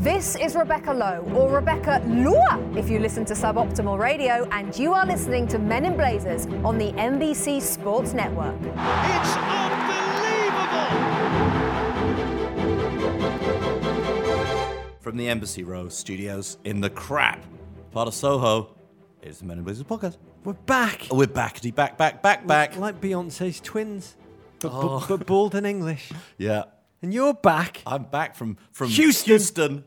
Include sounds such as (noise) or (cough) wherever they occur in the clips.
This is Rebecca Lowe, or Rebecca Lua if you listen to Suboptimal Radio, and you are listening to Men in Blazers on the NBC Sports Network. It's unbelievable! From the Embassy Row studios in the crap part of Soho, it's the Men in Blazers podcast. We're back. Oh, we're back, back, back, back, back. Like Beyonce's twins, but, Oh. but, but bald and English. (laughs) Yeah, And you're back. I'm back from from Houston. Houston.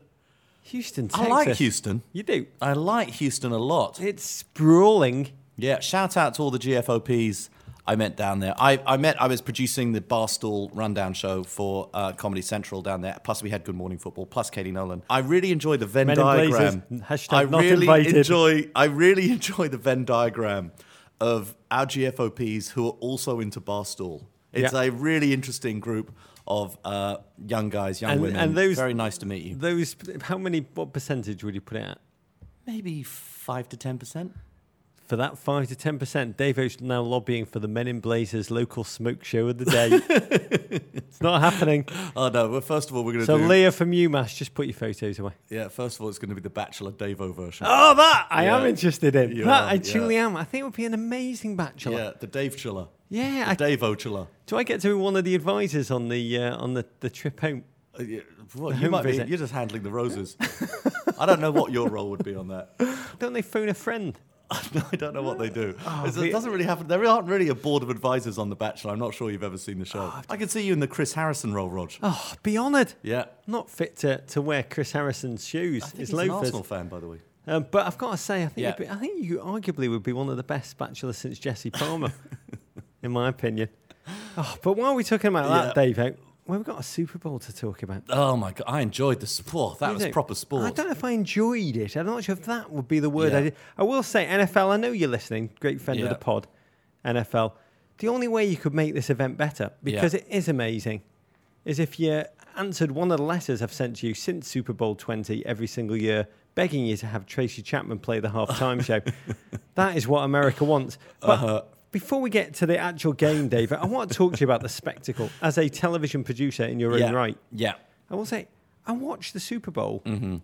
Houston, Texas. I like Houston. You do. I like Houston a lot. It's sprawling. Yeah, shout out to all the GFOPs I met down there. I, I met, I was producing the Barstool Rundown show for uh, Comedy Central down there. Plus, we had Good Morning Football, plus Katie Nolan. I really enjoy the Venn Men diagram. Blazers, I not really invited. enjoy, I really (laughs) enjoy the Venn diagram of our GFOPs who are also into Barstool. It's Yeah. a really interesting group of uh, young guys, young And- women. and those- Very nice to meet you. Those, how many, what percentage would you put it at? Maybe five to ten percent. For that 5 to 10%, Davo's now lobbying for the Men in Blazers local smoke show of the day. (laughs) it's not happening. Oh no! Well, first of all, we're going to So, do. Leah from UMass, just put your photos away. Yeah, first of all, it's going to be the Bachelor Davo version. Oh, that I am interested in. You that are, I truly yeah. am. I think it would be an amazing bachelor. Yeah, the Dave Chiller. Yeah, I, Davo Chiller. do I get to be one of the advisors on the uh, on the, the trip home? Uh, yeah, well, you might be. visit. You're just handling the roses. (laughs) I don't know what your role would be on that. Don't they phone a friend? (laughs) I don't know what they do. Oh, it doesn't really happen. There aren't really a board of advisors on The Bachelor. I'm not sure you've ever seen the show. Oh, I can see you in the Chris Harrison role, Rog. Oh, be honoured. Yeah. Not fit to, to wear Chris Harrison's shoes. I think His he's an. Arsenal fan, by the way. Um, but I've got to say, I think Yeah. be, I think you arguably would be one of the best bachelors since Jesse Palmer, (laughs) in my opinion. Oh, but while we're talking about that. Dave, eh, well, we've got a Super Bowl to talk about. Oh my god, I enjoyed the sport. That You was think? proper sport. I don't know if I enjoyed it. I'm not sure if that would be the word Yeah. I did. I will say, NFL, I know you're listening, great friend of Yeah. the pod, NFL. The only way you could make this event better, because it is amazing, is if you answered one of the letters I've sent to you since Super Bowl 20 every single year, begging you to have Tracy Chapman play the halftime (laughs) show. That is what America wants. But Uh-huh. Before we get to the actual game, David, I want to talk to you about the spectacle as a television producer in your yeah. own right. Yeah. I will say, I watched the Super Bowl Mm-hmm.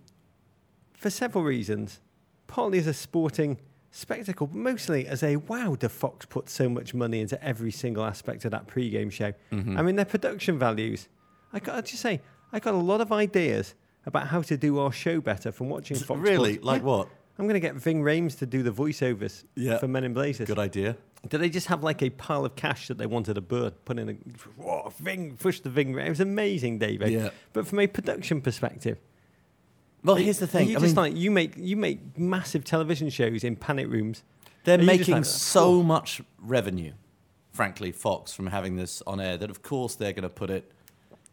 for several reasons. Partly as a sporting spectacle, but mostly as a wow, the Fox put so much money into every single aspect of that pre-game show. Mm-hmm. I mean, their production values. I got to just say, I got a lot of ideas about how to do our show better from watching Fox. really? Sports. Like Yeah. what? I'm going to get Ving Rhames to do the voiceovers Yeah. for Men in Blazers. Good idea. Did they just have like a pile of cash that they wanted a bird put in a whoa, Ving push the Ving? It was amazing, David. Yeah. But from a production perspective, Well, here's the thing. You I just mean, like you make you make massive television shows in panic rooms. They're making like, so much revenue, frankly, Fox, from having this on air that of course they're going to put it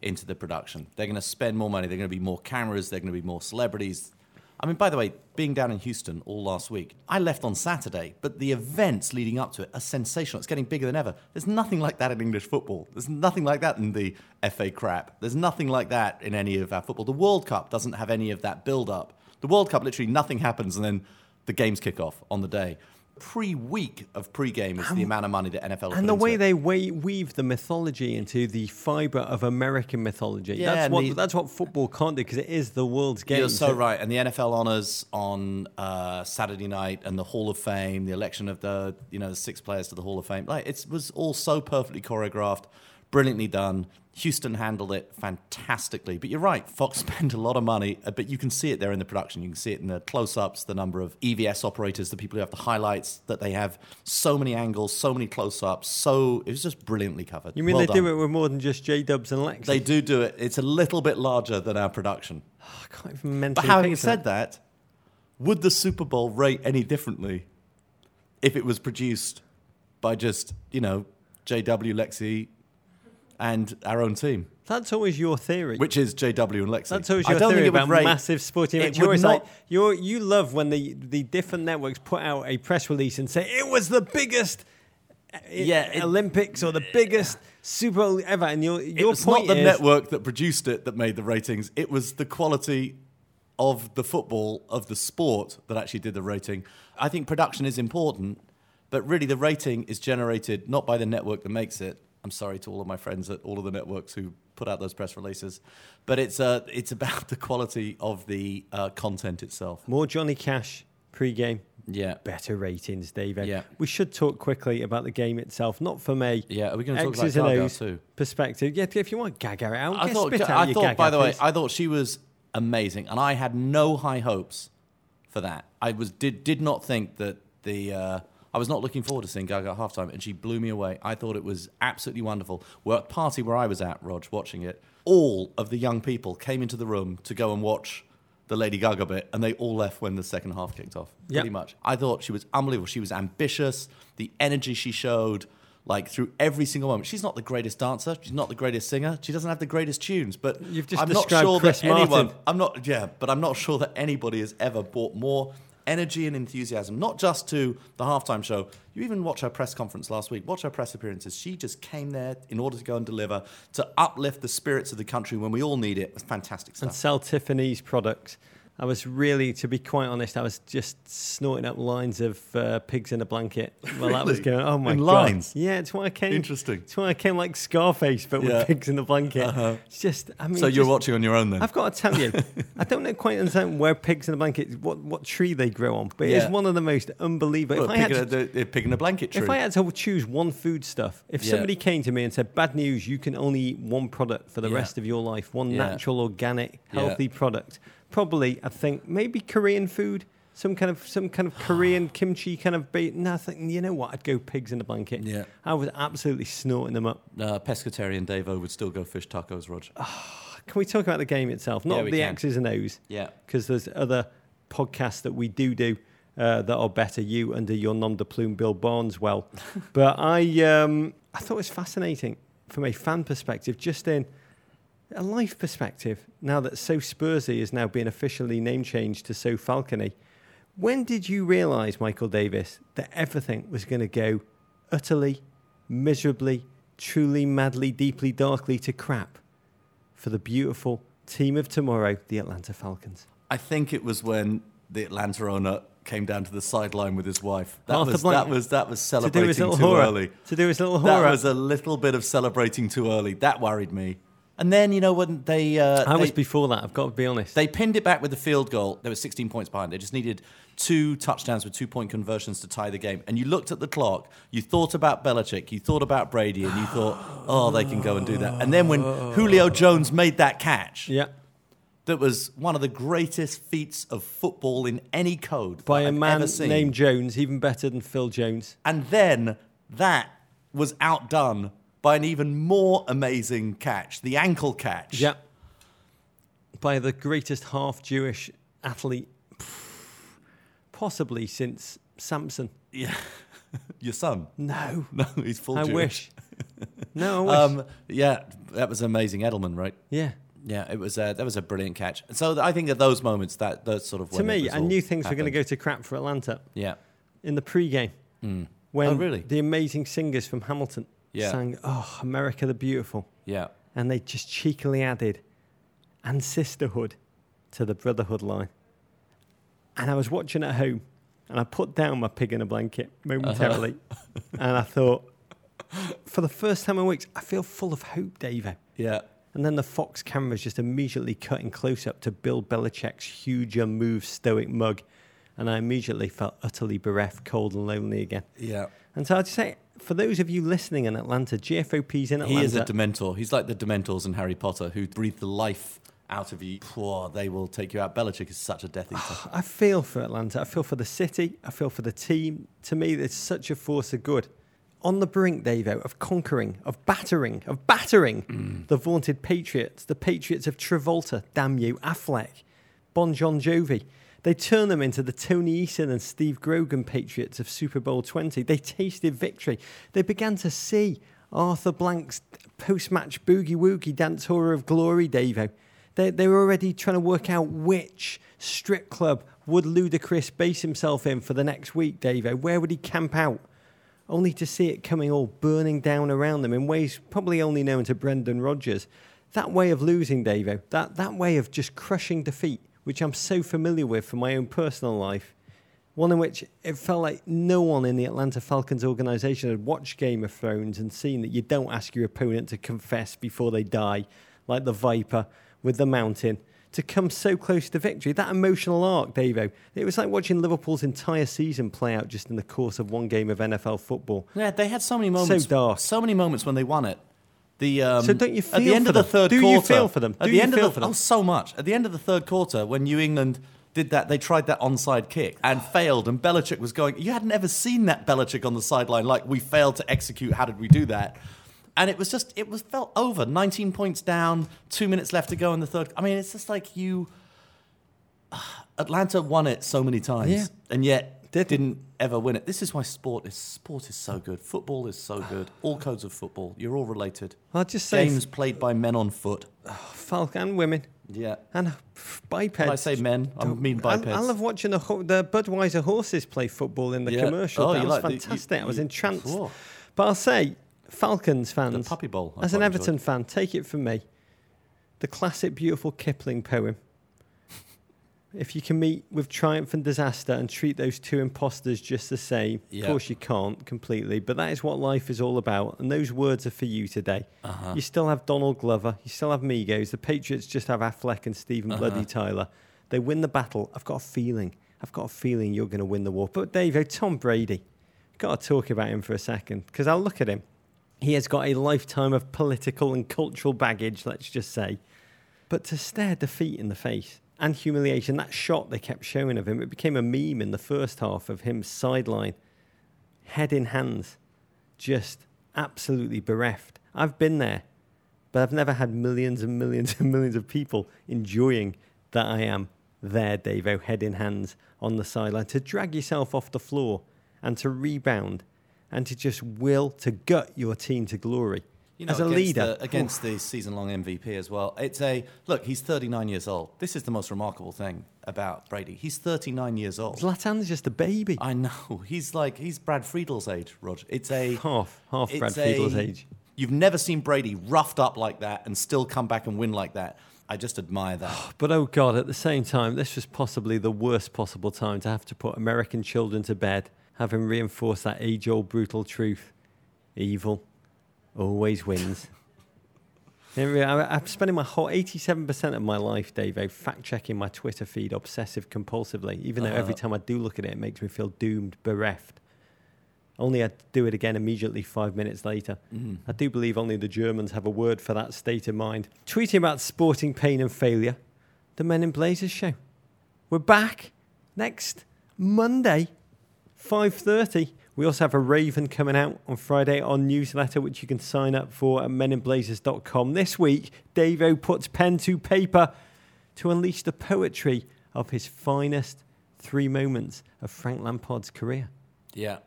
into the production. They're going to spend more money. They're going to be more cameras. They're going to be more celebrities. I mean, by the way, being down in Houston all last week, I left on Saturday, but the events leading up to it are sensational. It's getting bigger than ever. There's nothing like that in English football. There's nothing like that in the FA crap. There's nothing like that in any of our football. The World Cup doesn't have any of that build up. The World Cup, literally nothing happens and then the games kick off on the day. Pre-week of pre-game is the amount of money that NFL And the way they weave the mythology into the fibre of American mythology. Yeah, that's what the- that's what football can't do because it is the world's game. You're so right. And the NFL honors on uh, Saturday night and the Hall of Fame, the election of the you know the six players to the Hall of Fame. Like it was all so perfectly choreographed, brilliantly done. Houston handled it fantastically. But you're right, Fox (laughs) spent a lot of money, uh, but you can see it there in the production. You can see it in the close-ups, the number of EVS operators, the people who have the highlights, that they have so many angles, so many close-ups. So it was just brilliantly covered. You mean Well they do it with more than just J Dubs and Lex? They do do it. It's a little bit larger than our production. (sighs) I can't even mentally But having said that, would the Super Bowl rate any differently if it was produced by just, you know, JW, Lexi, and our own team, That's always your theory. which is JW and Lexi? That's always I your don't theory think about rate- massive sporting it events. You're always like you're, you love when the, the different networks put out a press release and say it was the biggest uh, Yeah, it- Olympics or the biggest Super Bowl ever. And your, It your was point not the is, network that produced it that made the ratings. It was the quality of the football, of the sport that actually did the rating. I think production is important, but really the rating is generated not by the network that makes it. I'm sorry to all of my friends at all of the networks who put out those press releases, but it's uh, it's about the quality of the uh, content itself. More Johnny Cash pre-game, Yeah, better ratings, David. Yeah. We should talk quickly about the game itself, not for me. yeah. Are we going to talk about and Gaga too? perspective. Yeah, if you want Gaga out, I thought, spit out I thought Gaga, by the way. I thought she was amazing, and I had no high hopes for that. I was did did not think that the uh, I was not looking forward to seeing Gaga at halftime, and she blew me away. I thought it was absolutely wonderful. Work party where I was at, Rog, watching it, all of the young people came into the room to go and watch the Lady Gaga bit, and they all left when the second half kicked off. Yep. Pretty much. I thought she was unbelievable. She was ambitious. The energy she showed, like through every single moment. She's not the greatest dancer. She's not the greatest singer. She doesn't have the greatest tunes. But You've just I'm not sure Chris that anyone. Martin. I'm not. Yeah, but I'm not sure that anybody has ever bought more energy and enthusiasm, not just to the halftime show. You even watch her press conference last week. Watch her press appearances. She just came there in order to go and deliver to uplift the spirits of the country when we all need it. It's fantastic stuff. and sell Tiffany's products. I was really, to be quite honest, I was just snorting up lines of uh, pigs in a blanket while that was going. Oh my In god! lines? Yeah, it's why I came. Interesting. It's why I came like Scarface, but Yeah. with pigs in a blanket. Uh-huh. It's just, I mean, So you're just- watching on your own then? I've got to tell you, (laughs) I don't know quite understand where pigs in a blanket, what what tree they grow on, but Yeah. it's one of the most unbelievable. Well, if, I pig, had in a, to, the- pig in a blanket tree. if I had to choose one food stuff, if Yeah. somebody came to me and said, "Bad news, you can only eat one product for the rest of your life, one natural, organic, healthy product," probably I think maybe Korean food. Some kind of some kind of (sighs) Korean kimchi kind of bait. No, I think you know what? I'd go pigs in a blanket. Yeah. I was absolutely snorting them up. uh, pescatarian Davo would still go fish tacos, Rog. Can we talk about the game itself? Not Yeah, the can. X's and O's. Yeah. because there's other podcasts that we do do uh, that are better. You under your nom de plume, Bill Barnes, well, (laughs) but I um, I thought it was fascinating from a fan perspective, just in a life perspective. Now that So Spursy is now being officially name changed to So Falcony, when did you realise, Michael Davis, that everything was going to go utterly, miserably, truly, madly, deeply, darkly to crap for the beautiful team of tomorrow, the Atlanta Falcons? I think it was when the Atlanta owner came down to the sideline with his wife. That Arthur was Blank. that was that was to celebrating his too horror. early. To do his little horror. That was a little bit of celebrating too early. That worried me. And then you know when they uh, I was before that. I've got to be honest. they pinned it back with the field goal. There were 16 points behind. They just needed two touchdowns with two point conversions to tie the game. And you looked at the clock. You thought about Belichick. You thought about Brady, and you thought, (gasps) oh, they can go and do that. And then when Julio Jones made that catch, yeah, that was one of the greatest feats of football in any code by a I've man ever seen. named Jones, even better than Phil Jones. and then that was outdone by an even more amazing catch, the ankle catch. Yeah, by the greatest half Jewish athlete, possibly since Samson. Yeah. (laughs) Your son? No, No, he's full I Jewish. wish. (laughs) No, I wish. Um, yeah, that was amazing. Edelman, right? yeah. Yeah, it was. Uh, that was a brilliant catch. So I think at those moments, that that's sort of To me, I knew things were going to go to crap for Atlanta Yeah, in the pre-game. When Oh, really? the amazing singers from Hamilton Yeah. sang "Oh, America the Beautiful." yeah. and they just cheekily added and sisterhood to the brotherhood line. And I was watching at home and I put down my pig in a blanket momentarily uh-huh. and I thought, for the first time in weeks, I feel full of hope, David. Yeah. And then the Fox cameras just immediately cutting close up to Bill Belichick's huge, unmoved, stoic mug. And I immediately felt utterly bereft, cold, and lonely again. Yeah. And so I'd just say, for those of you listening in Atlanta, GFOP's in Atlanta. He is a Dementor. He's like the Dementors in Harry Potter who breathe the life out of you. Poor, they will take you out. Belichick is such a Death Eater. (sighs) I feel for Atlanta. I feel for the city. I feel for the team. To me, it's such a force of good. On the brink, Davo, of conquering, of battering, of battering mm. the vaunted Patriots, the Patriots of Travolta, damn you, Affleck, Bon John Jovi. They turned them into the Tony Eason and Steve Grogan Patriots of Super Bowl 20. They tasted victory. They began to see Arthur Blank's post match boogie woogie dance horror of glory, Davo. They, they were already trying to work out which strip club would Ludacris base himself in for the next week, Davo. Where would he camp out? Only to see it coming all burning down around them in ways probably only known to Brendan Rodgers. That way of losing, Davo, that, that way of just crushing defeat, which I'm so familiar with from my own personal life, one in which it felt like no one in the Atlanta Falcons organization had watched Game of Thrones and seen that you don't ask your opponent to confess before they die, like the Viper with the Mountain, to come so close to victory. That emotional arc, Davo, it was like watching Liverpool's entire season play out just in the course of one game of NFL football. Yeah, they had so many moments. So dark. So many moments when they won it. The um, So don't you feel at the end for of the them? third Do you quarter? feel for them? At the you end feel of for the, them? Oh, so much. At the end of the third quarter, when New England did that, they tried that onside kick and failed, and Belichick was going. You hadn't ever seen that Belichick on the sideline. Like we failed to execute. How did we do that? And it was just it was felt over. 19 points down, two minutes left to go in the third. I mean, it's just like you. (sighs) Atlanta won it so many times, Yeah. and yet didn't ever win it. This is why sport is sport is so good. Football is so good. All codes of football, you're all related. I'll just say Games played by men on foot. (sighs) Falcon and women Yeah. and bipeds. When I say men, I mean bipeds. I love watching the, ho- the Budweiser horses play football in the Yeah. commercial. Oh, that was like the- you- fantastic. I was entranced. But I'll say, Falcons fans, The Puppy Bowl, I as an Everton enjoyed. fan, take it from me. The classic, beautiful Kipling poem. If you can meet with triumph and disaster and treat those two imposters just the same, Yeah. of course you can't completely, but that is what life is all about. And those words are for you today. Uh-huh. You still have Donald Glover, you still have Migos. The Patriots just have Affleck and Stephen Uh-huh. Bloody Tyler. They win the battle. I've got a feeling. I've got a feeling you're going to win the war. But Dave, Tom Brady, got to talk about him for a second because I'll look at him. He has got a lifetime of political and cultural baggage, let's just say. But to stare defeat in the face and humiliation, that shot they kept showing of him, it became a meme in the first half of him sideline, head in hands, just absolutely bereft. I've been there, but I've never had millions and millions and millions of people enjoying that I am there, Davo, head in hands on the sideline, to drag yourself off the floor and to rebound and to just will to gut your team to glory. You know, As a against leader, the, against the season-long MVP as well. It's a look. He's 39 years old. This is the most remarkable thing about Brady. He's 39 years old. Zlatan's just a baby. I know. (laughs) He's like he's Brad Friedel's age, Rog. It's a (laughs) half, half Brad Friedel's a- age. You've never seen Brady roughed up like that and still come back and win like that. I just admire that. (sighs) But oh God, at the same time, this was possibly the worst possible time to have to put American children to bed, having reinforced that age old brutal truth evil always wins. (laughs) I- I'm spending my whole 87% of my life, Dave, fact checking my Twitter feed obsessive compulsively, even though every Uh-huh. time I do look at it, it makes me feel doomed, bereft. Only I'd do it again immediately five minutes later. Mm. I do believe only the Germans have a word for that state of mind. Tweeting about sporting pain and failure, the Men in Blazers show. We're back next Monday, 5.30. We also have a Raven coming out on Friday on newsletter, which you can sign up for at meninblazers.com. This week, Davo puts pen to paper to unleash the poetry of his finest three moments of Frank Lampard's career. Yeah.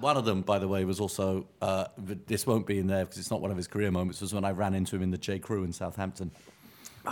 One of them, by the way, was also uh, this won't be in there because it's not one of his career moments. Was when I ran into him in the J Crew in Southampton.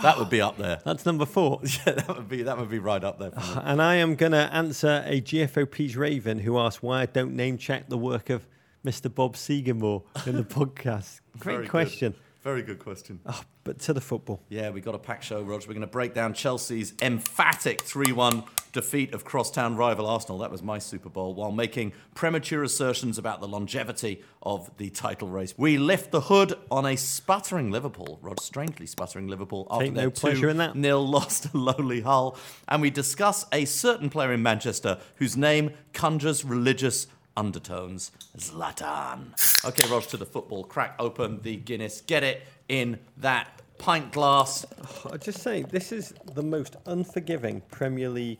That would ah. be up there. That's number four. (laughs) Yeah, that would be that would be right up there. Me. Ah, and I am going to answer a GFOP's Raven who asked why I don't name check the work of Mr. Bob Segamore in the (laughs) podcast. Great Very good. Very good question. Oh, but to the football. Yeah, we've got a packed show, Roger. We're going to break down Chelsea's emphatic 3 1 defeat of crosstown rival Arsenal. That was my Super Bowl, while making premature assertions about the longevity of the title race. We lift the hood on a sputtering Liverpool, Rod, strangely sputtering Liverpool after Take no pleasure in that. nil (laughs) loss to lowly Hull. And we discuss a certain player in Manchester whose name conjures religious undertones. Zlatan. Okay, Rog, to the football. Crack open the Guinness. Get it in that pint glass. I just say this is the most unforgiving Premier League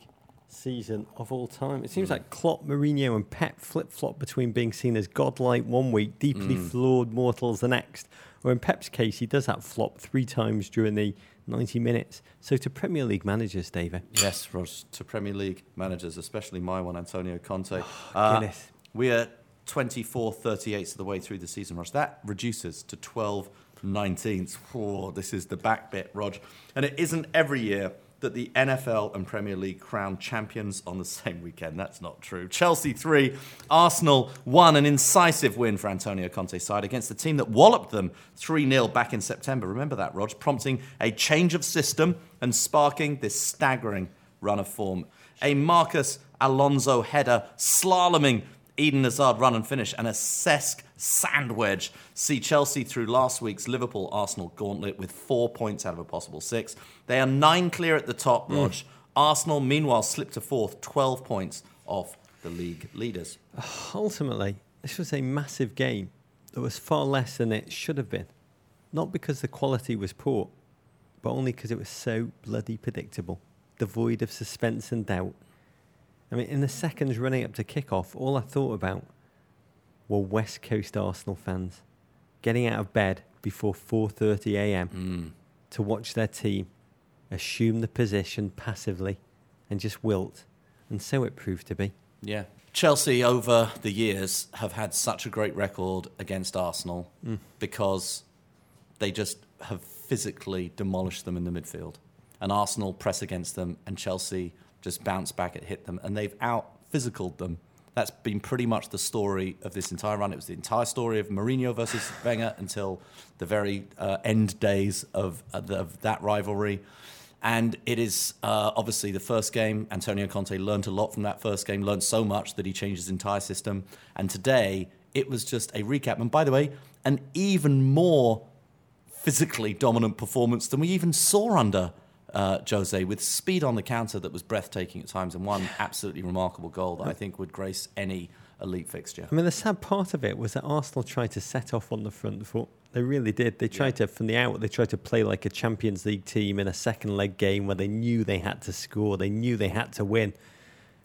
season of all time. It seems like Klopp, Mourinho, and Pep flip flop between being seen as godlike one week, deeply Hmm. flawed mortals the next. Or in Pep's case, he does that flop three times during the 90 minutes. So to Premier League managers, David, Yes, Rog, to Premier League managers, especially my one, Antonio Conte. Uh, Guinness. We are 24 38 of the way through the season, Rog. That reduces to 12 19ths. Oh, this is the back bit, Rog. And it isn't every year that the NFL and Premier League crown champions on the (laughs) same weekend. That's not true. Chelsea 3, Arsenal 1. An incisive win for Antonio Conte's side against the team that walloped them 3 0 back in September. Remember that, Rog? Prompting a change of system and sparking this staggering run of form. A Marcos Alonso header slaloming Eden Hazard run and finish, and a sand wedge see Chelsea through last week's Liverpool Arsenal gauntlet with four points out of a possible six. They are nine clear at the top, mm. Rog. Arsenal, meanwhile, slipped to fourth, 12 points off the league leaders. (sighs) Ultimately, this was a massive game that was far less than it should have been. Not because the quality was poor, but only because it was so bloody predictable, devoid of suspense and doubt. I mean, in the seconds running up to kick-off, all I thought about were West Coast Arsenal fans getting out of bed before 4:30 a.m. Mm. to watch their team assume the position passively and just wilt, and so it proved to be. Yeah. Chelsea, over the years, have had such a great record against Arsenal mm. because they just have physically demolished them in the midfield. And Arsenal press against them, and Chelsea just bounce back and hit them, and they've out physicaled them. That's been pretty much the story of this entire run. It was the entire story of Mourinho versus Wenger until the very uh, end days of, uh, the, of that rivalry. And it is uh, obviously the first game. Antonio Conte learned a lot from that first game, learned so much that he changed his entire system. And today, it was just a recap. And by the way, an even more physically dominant performance than we even saw under uh, Jose, with speed on the counter that was breathtaking at times, and one absolutely remarkable goal that I think would grace any elite fixture. I mean, the sad part of it was that Arsenal tried to set off on the front foot. They really did. They tried to, from the out, they tried to play like a Champions League team in a second leg game where they knew they had to score, they knew they had to win.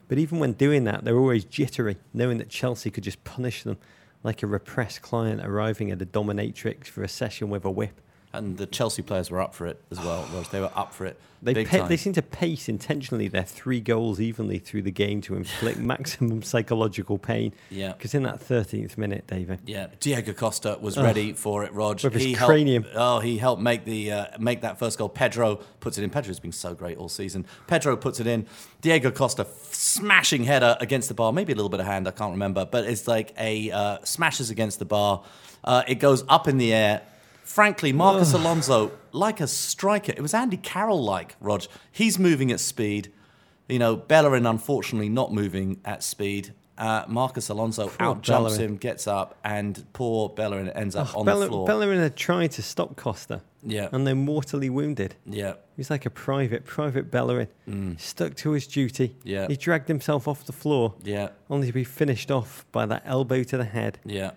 But even when doing that, they were always jittery, knowing that Chelsea could just punish them like a repressed client arriving at a dominatrix for a session with a whip. And the Chelsea players were up for it as well. They were up for it. They, pa- they seem to pace intentionally their three goals evenly through the game to inflict (laughs) maximum psychological pain. Yeah. Because in that 13th minute, David, Yeah, Diego Costa was Ugh. ready for it. Rog, With his he cranium. Helped, oh, he helped make the uh, make that first goal. Pedro puts it in. Pedro's been so great all season. Pedro puts it in. Diego Costa smashing header against the bar. Maybe a little bit of hand. I can't remember, but it's like a uh, smashes against the bar. Uh, it goes up in the air. Frankly, Marcos Alonso, like a striker, it was Andy Carroll like, Rog. He's moving at speed. You know, Bellerin, unfortunately, not moving at speed. Uh, Marcos Alonso out jumps him, gets up, and poor Bellerin ends up Oh, on the floor. Bellerin had tried to stop Costa. Yeah. And then mortally wounded. yeah, He was like a private, private Bellerin. Stuck to his duty. Mm. Yeah. He dragged himself off the floor, yeah, only to be finished off by that elbow to the head. yeah.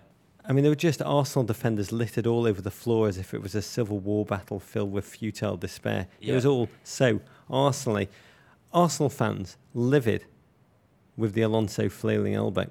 I mean, there were just Arsenal defenders littered all over the floor as if it was a civil war battle filled with futile despair. It was all so Arsenally. Arsenal fans livid with the Alonso flailing elbow.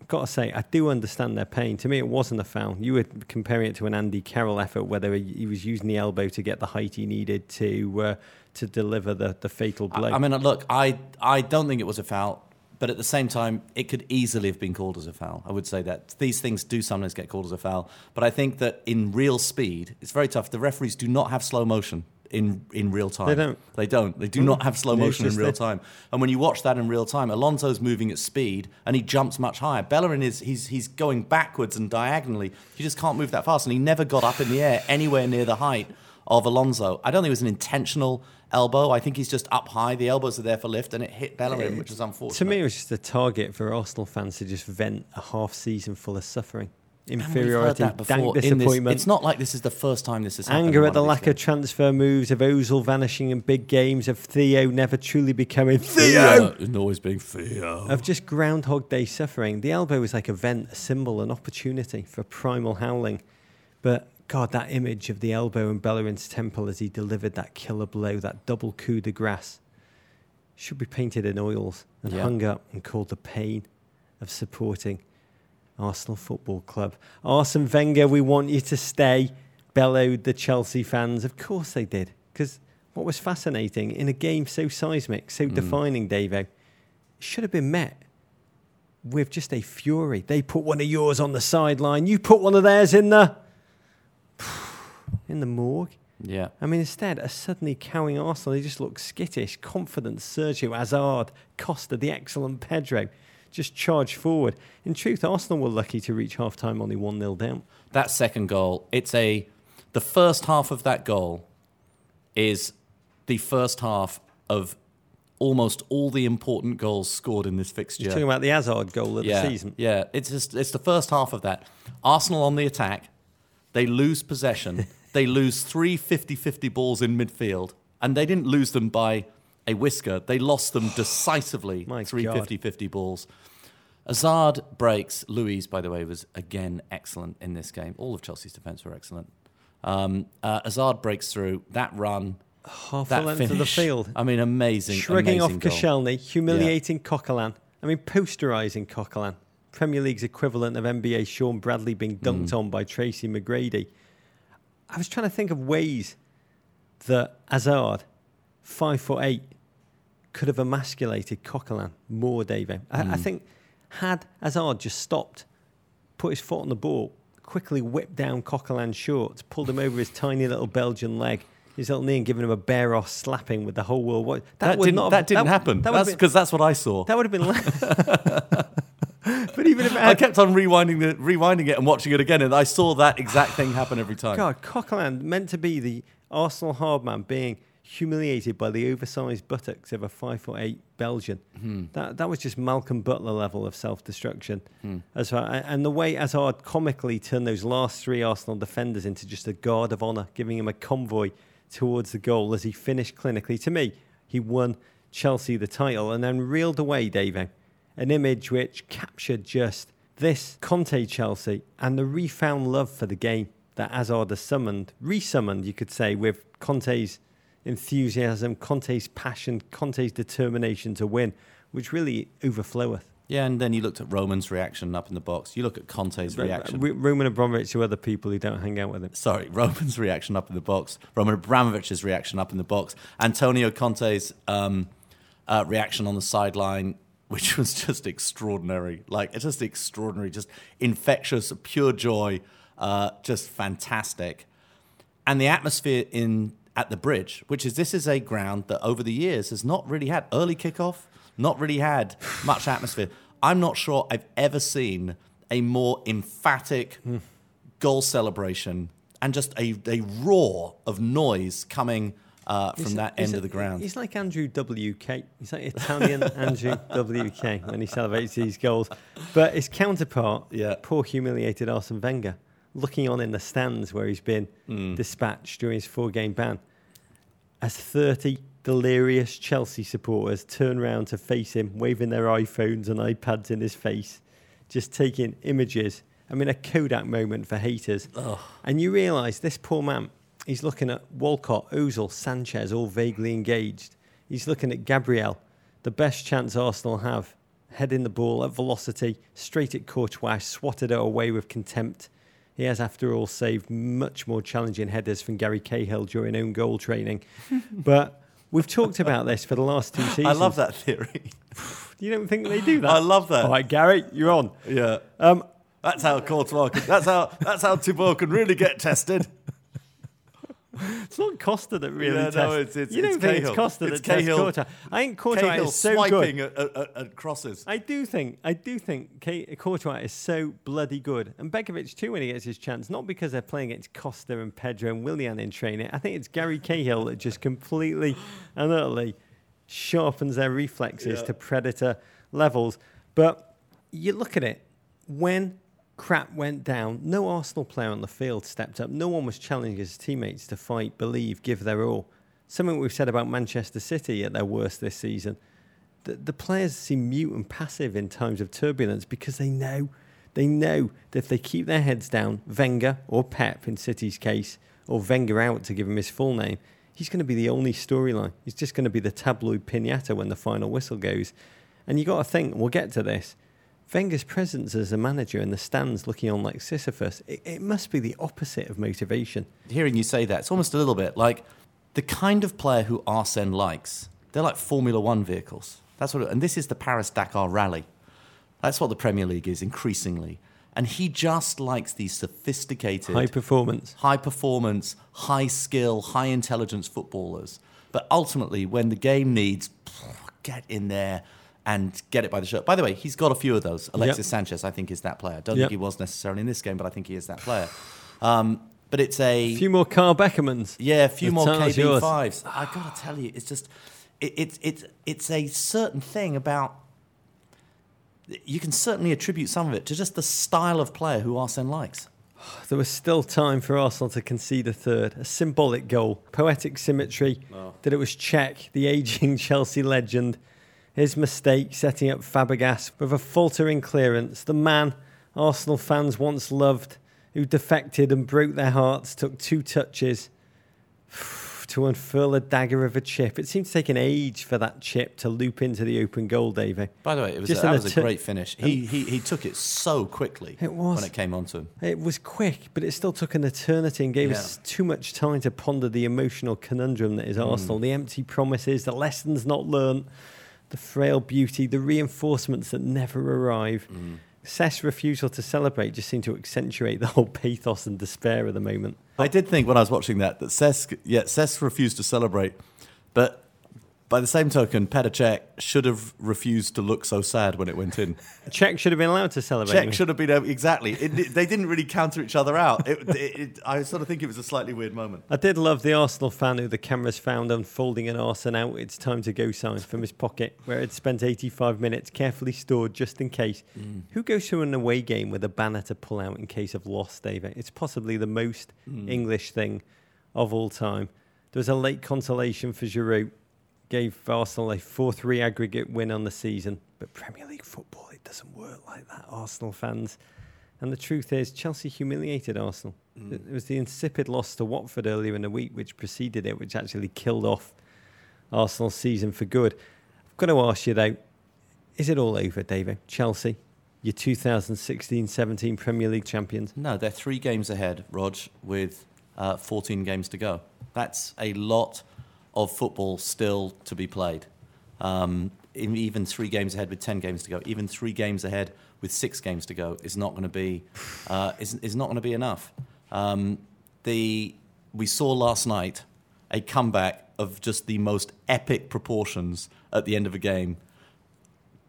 I've got to say, I do understand their pain. To me, it wasn't a foul. You were comparing it to an Andy Carroll effort, whether he he was using the elbow to get the height he needed to uh, to deliver the, the fatal blow. I, I mean, look, I I don't think it was a foul, but at the same time, it could easily have been called as a foul. I would say that these things do sometimes get called as a foul, but I think that in real speed, it's very tough. The referees do not have slow motion in in real time. They don't. They don't. They do not have slow mm. motion in real time. And when you watch that in real time, Alonso's moving at speed and he jumps much higher. Bellerin is he's he's going backwards and diagonally. He just can't move that fast, and he never got up in the air anywhere near the height of Alonso. I don't think it was an intentional elbow. I think he's just up high. The elbows are there for lift, and it hit Bellerin, which is unfortunate. to me, it was just a target for Arsenal fans to just vent a half season full of suffering, And we've heard inferiority, dank in this- disappointment. It's not like this is the first time this has happened. Anger at the of these lack of transfer moves, of Ozil vanishing in big games, of Theo never truly becoming Theo, Theo, and always being Theo. of just Groundhog Day suffering. The elbow was like a vent, a symbol, an opportunity for primal howling. But God, that image of the elbow in Bellerin's temple as he delivered that killer blow, that double coup de grace, should be painted in oils and Yeah. hung up and called the pain of supporting Arsenal Football Club. Arsene Wenger, we want you to stay, bellowed the Chelsea fans. Of course they did, because what was fascinating in a game so seismic, so mm. defining, Davo, should have been met with just a fury. They put one of yours on the sideline, you put one of theirs in the in the morgue. Yeah. I mean, instead, a suddenly cowing Arsenal, they just look skittish, confident. Sergio Hazard, Costa, the excellent Pedro, just charge forward. In truth, Arsenal were lucky to reach half time only 1 0 down. that second goal, it's a the first half of that goal is the first half of almost all the important goals scored in this fixture. You're talking about the Hazard goal of yeah, the season. Yeah, it's just it's the first half of that. Arsenal on the attack, they lose possession. (laughs) they lose three 50-50 balls in midfield, and they didn't lose them by a whisker. They lost them decisively. (sighs) My three 50-50 balls. Hazard breaks. Luiz, by the way, was again excellent in this game. All of Chelsea's defence were excellent. Um, uh, Hazard breaks through that run. Half that the length finish. of the field. I mean, amazing. Shrugging off amazing goal. Koscielny, humiliating Coquelin. I mean, posterising Coquelin. Premier League's equivalent of NBA Shawn Bradley being dunked Mm. on by Tracy McGrady. I was trying to think of ways that Hazard, five foot eight, could have emasculated Coquelin more, David. I, Mm. I think had Hazard just stopped, put his foot on the ball, quickly whipped down Coquelin's shorts, pulled him over his tiny little Belgian leg, his little knee, and given him a bare ass slapping with the whole world. That, would didn't, not that didn't that- happen. That That's because that's what I saw. that would have been. (laughs) (laughs) (laughs) but even if I kept on rewinding the rewinding it and watching it again, and I saw that exact thing happen every time. God, Coquelin meant to be the Arsenal hardman being humiliated by the oversized buttocks of a five foot eight Belgian. Hmm. That that was just Malcolm Butler level of self destruction. As far, and the way Hazard comically turned those last three Arsenal defenders into just a guard of honour, giving him a convoy towards the goal as he finished clinically. To me, he won Chelsea the title and then reeled away, Davo, an image which captured just this Conte Chelsea and the refound love for the game that Hazard has summoned, resummoned, you could say, with Conte's enthusiasm, Conte's passion, Conte's determination to win, which really overfloweth. Yeah, and then you looked at Roman's reaction up in the box. You look at Conte's reaction. R- Roman Abramovich to other people who don't hang out with him. Sorry, (laughs) Roman's reaction up in the box. Roman Abramovich's reaction up in the box. Antonio Conte's um, uh, reaction on the sideline, which (laughs) was just extraordinary. Like it's just extraordinary, just infectious, pure joy, uh, just fantastic. and the atmosphere in at the bridge, which is this is a ground that over the years has not really had early kickoff, not really had much atmosphere. I'm not sure I've ever seen a more emphatic goal celebration and just a, a roar of noise coming uh, from that end of the ground. He's like Andrew WK. He's like Italian (laughs) Andrew WK when he celebrates these goals. But his counterpart, Yeah. poor humiliated Arsene Wenger, looking on in the stands where he's been Hmm. dispatched during his four game ban, as 30 delirious Chelsea supporters turn round to face him, waving their iPhones and iPads in his face, just taking images. I mean, a Kodak moment for haters. And you realise this poor man, he's looking at Walcott, Ozil, Sanchez, all vaguely engaged. He's looking at Gabriel, the best chance Arsenal have, heading the ball at velocity, straight at Courtois, swatted it away with contempt. He has, after all, saved much more challenging headers from Gary Cahill during own goal training. (laughs) but we've talked about this for the last two seasons. I love that theory. (laughs) You don't think they do that? I love that. All right, Gary, you're on. yeah. Um, That's how Courtois can, that's how that's how Thibaut can really get tested. It's not Costa that really Yeah, tests. no, it's- it's- you don't it's think Cahill. it's Costa It's that tests Cahill. Courtois. I think Courtois Cahill is so swiping good. at, at, at crosses. I do think, I do think Courtois is so bloody good, and Begovic too when he gets his chance. Not because they're playing against Costa and Pedro and Willian in training. I think it's Gary Cahill that just completely and utterly sharpens their reflexes Yeah. to predator levels. But you look at it when crap went down. No Arsenal player on the field stepped up. No one was challenging his teammates to fight, believe, give their all. Something we've said about Manchester City at their worst this season the, the players seem mute and passive in times of turbulence because they know they know that if they keep their heads down, Wenger or Pep in City's case, or Wenger out to give him his full name, he's going to be the only storyline. He's just going to be the tabloid pinata when the final whistle goes. And you got to think, we'll get to this. Wenger's presence as a manager in the stands looking on like Sisyphus, it, it must be the opposite of motivation. Hearing you say that, it's almost a little bit like the kind of player who Arsene likes. They're like Formula One vehicles. That's what, and this is the Paris Dakar Rally. That's what the Premier League is increasingly. And he just likes these sophisticated, High performance. high performance, high skill, high intelligence footballers. But ultimately, when the game needs, get in there and get it by the shirt. By the way, he's got a few of those. Alexis Yep. Sanchez, I think, is that player. Don't Yep. think he was necessarily in this game, but I think he is that player. Um, but it's a A few more Kyle Beckermans. yeah, a few The more yours. KB5s. I got to tell you, it's just, it, it's it's it's a certain thing about. You can certainly attribute some of it to just the style of player who Arsene likes. (sighs) There was still time for Arsenal to concede a third, a symbolic goal, poetic symmetry that it was Cech, the ageing (laughs) Chelsea legend, his mistake setting up Fabregas with a faltering clearance. The man Arsenal fans once loved, who defected and broke their hearts, took two touches (sighs) to unfurl a dagger of a chip. It seemed to take an age for that chip to loop into the open goal, Davey. By the way, it was Just a, that was a great finish. He, he he took it so quickly It was. when it came onto him. It was quick, but it still took an eternity and gave us too much time to ponder the emotional conundrum that is Hmm. Arsenal. The empty promises, the lessons not learnt, the frail beauty, the reinforcements that never arrive. Hmm. Cesc's refusal to celebrate just seemed to accentuate the whole pathos and despair of the moment. I did think when I was watching that that Cesc, yeah, Cesc refused to celebrate, but by the same token, Petr Cech should have refused to look so sad when it went in. (laughs) Cech should have been allowed to celebrate. Cech should have been able- exactly. It, it- they didn't really counter each other out. It, I sort of think it was a slightly weird moment. I did love the Arsenal fan who the cameras found unfolding an Arsenal out it's time to go sign from his pocket, where it spent 85 minutes carefully stored just in case. Mm. Who goes to an away game with a banner to pull out in case of loss, David? It's possibly the most Mm. English thing of all time. There was a late consolation for Giroud, gave Arsenal a 4 3 aggregate win on the season. But Premier League football, it doesn't work like that, Arsenal fans. And the truth is, Chelsea humiliated Arsenal. Mm. It was the insipid loss to Watford earlier in the week, which preceded it, which actually killed off Arsenal's season for good. I've got to ask you though, is it all over, David? Chelsea, your 2016-17 Premier League champions. No, they're three games ahead, Rog, with uh, 14 games to go. That's a lot of football still to be played. Um, even three games ahead with 10 games to go, even three games ahead with six games to go is not going to be uh, is, is not going to be enough. Um, the we saw last night a comeback of just the most epic proportions at the end of a game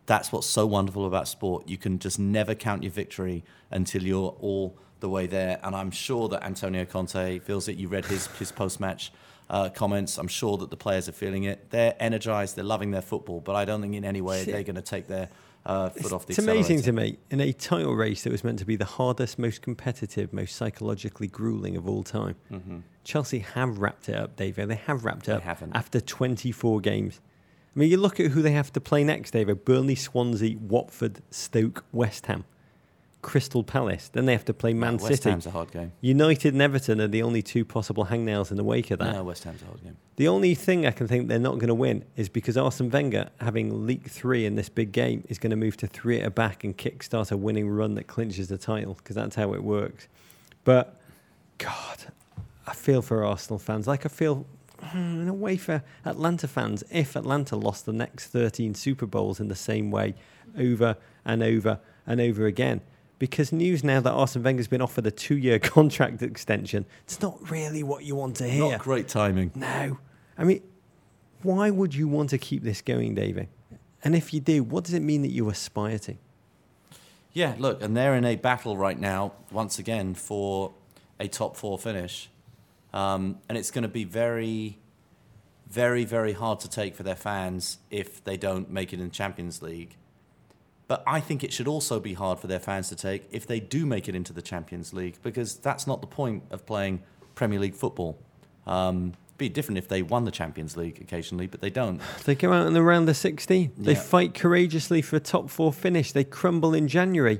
that's what's so wonderful about sport. You can just never count your victory until you're all the way there. And I'm sure that Antonio Conte feels it. You read his, his post match uh, comments. I'm sure that the players are feeling it. They're energized, they're loving their football, but I don't think in any way they're going to take their uh, foot off the It's amazing to me in a title race that was meant to be the hardest, most competitive, most psychologically grueling of all time. Chelsea have wrapped it up, David. They have wrapped it They up haven't. after 24 games. I mean, you look at who they have to play next, David. Burnley, Swansea, Watford, Stoke, West Ham, Crystal Palace. Then they have to play Man West City. Ham's a hard game. United and Everton are the only two possible hangnails in the wake of that. No, West Ham's a hard game. The only thing I can think they're not going to win is because Arsene Wenger, having leaked three in this big game, is going to move to three at a back and kickstart a winning run that clinches the title because that's how it works. But God, I feel for Arsenal fans, like I feel hmm, in a way for Atlanta fans. If Atlanta lost the next 13 Super Bowls in the same way over and over and over again. Because news now that Arsene Wenger's been offered a two year (laughs) contract extension, it's not really what you want to hear. Not great timing. No. I mean, why would you want to keep this going, Davey? And if you do, what does it mean that you aspire to? Yeah, look, and they're in a battle right now, once again, for a top four finish. Um, and it's going to be very, very, very hard to take for their fans if they don't make it in the Champions League. But I think it should also be hard for their fans to take if they do make it into the Champions League, because that's not the point of playing Premier League football. Um, be different if they won the Champions League occasionally, but they don't. (sighs) They go out in the round of 16. They Yeah. fight courageously for a top four finish. They crumble in January.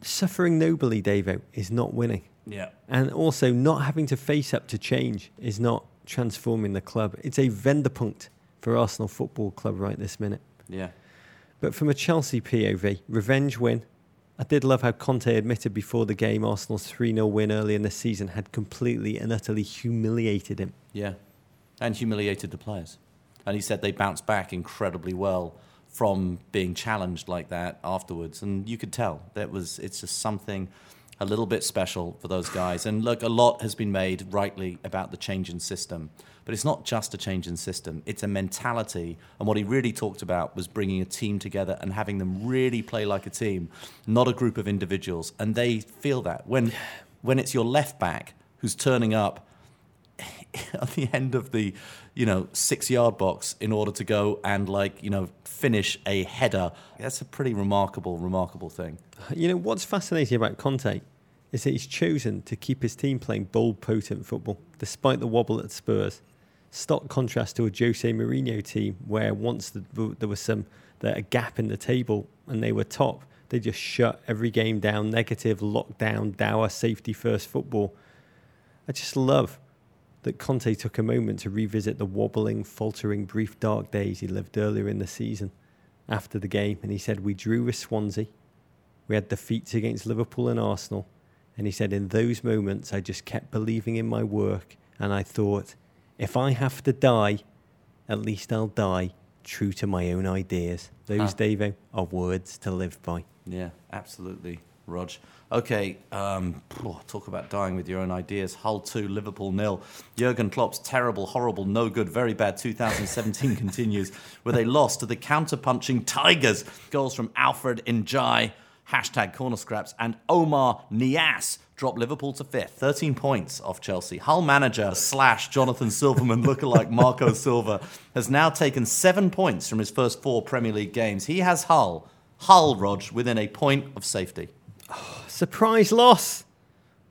Suffering nobly, Davo, is not winning. Yeah. And also, not having to face up to change is not transforming the club. It's a Wendepunkt for Arsenal Football Club right this minute. Yeah. But from a Chelsea POV, revenge win. I did love how Conte admitted before the game Arsenal's 3 0 win early in the season had completely and utterly humiliated him. Yeah, and humiliated the players. And he said they bounced back incredibly well from being challenged like that afterwards. And you could tell that was it's just something a little bit special for those guys. And look, a lot has been made rightly about the change in system. But it's not just a change in system, it's a mentality. And what he really talked about was bringing a team together and having them really play like a team, not a group of individuals. And they feel that. When, when it's your left back who's turning up (laughs) at the end of the, you know, six yard box in order to go and like, you know, finish a header. That's a pretty remarkable, remarkable thing. You know, what's fascinating about Conte is that he's chosen to keep his team playing bold, potent football, despite the wobble at Spurs. Stark contrast to a Jose Mourinho team where once the, there was some a gap in the table and they were top, they just shut every game down, negative, lockdown, dour, safety first football. I just love that Conte took a moment to revisit the wobbling, faltering, brief, dark days he lived earlier in the season after the game. And he said, We drew with Swansea. We had defeats against Liverpool and Arsenal. And he said, In those moments, I just kept believing in my work. And I thought, if I have to die, at least I'll die true to my own ideas. Those, huh. Davo, are words to live by. Yeah, absolutely, Rog. Okay, um, talk about dying with your own ideas. Hull 2, Liverpool nil. Jurgen Klopp's terrible, horrible, no good, very bad 2017 (laughs) continues with a loss to the counter-punching Tigers. Goals from Alfred N'Diaye, hashtag corner scraps, and Oumar Niasse dropped Liverpool to fifth, 13 points off Chelsea. Hull manager slash Jonathan Silverman (laughs) lookalike Marco Silva has now taken seven points from his first four Premier League games. He has Hull, Hull, Rog, within a point of safety. Oh, (sighs) surprise loss.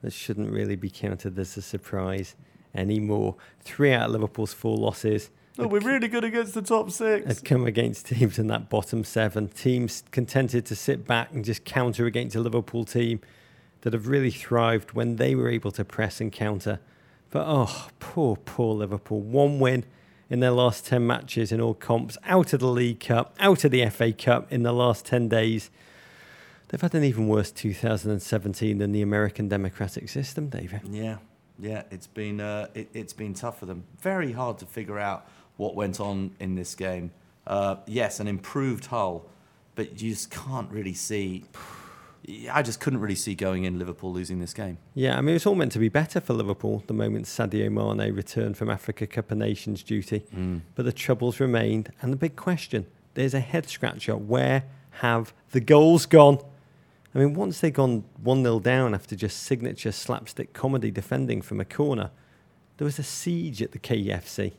This shouldn't really be counted as a surprise anymore. Three out of Liverpool's four losses. Oh, we're really good against the top six. Has come against teams in that bottom seven. Teams contented to sit back and just counter against a Liverpool team that have really thrived when they were able to press and counter. But oh, poor, poor Liverpool. One win in their last 10 matches in all comps, out of the League Cup, out of the FA Cup in the last 10 days. They've had an even worse 2017 than the American democratic system, David. Yeah, yeah, it's been uh, it, has been tough for them. Very hard to figure out what went on in this game. Uh, yes, an improved Hull, but you just can't really see I just couldn't really see going in Liverpool losing this game. Yeah, I mean, it's all meant to be better for Liverpool the moment Sadio Mane returned from Africa Cup of Nations duty. Mm. But the troubles remained. And the big question there's a head scratcher. Where have the goals gone? I mean, once they'd gone 1 0 down after just signature slapstick comedy defending from a corner, there was a siege at the KFC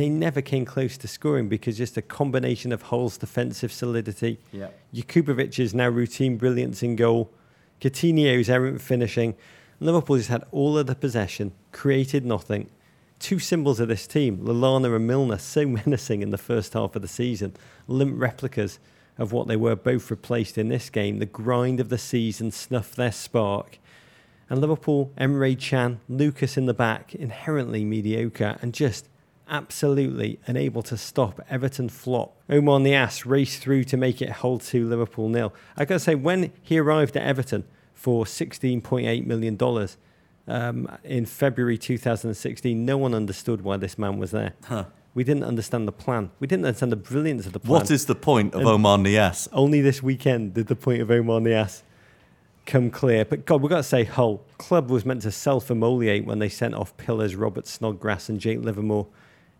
they never came close to scoring because just a combination of Hull's defensive solidity, yeah. Jakupovic's now routine brilliance in goal, Coutinho's errant finishing. Liverpool just had all of the possession, created nothing. Two symbols of this team, Lallana and Milner, so (laughs) menacing in the first half of the season, limp replicas of what they were, both replaced in this game. The grind of the season snuffed their spark. And Liverpool, Emre Can, Lucas in the back, inherently mediocre and just absolutely unable to stop Everton flop. Oumar Niasse raced through to make it Hull to Liverpool nil. I got to say, when he arrived at Everton for $16.8 million um, in February 2016, no one understood why this man was there. Huh. We didn't understand the plan. We didn't understand the brilliance of the plan. What is the point of and Oumar Niasse? Only this weekend did the point of Oumar Niasse come clear. But God, we've got to say, Hull club was meant to self-emoliate when they sent off pillars Robert Snodgrass and Jake Livermore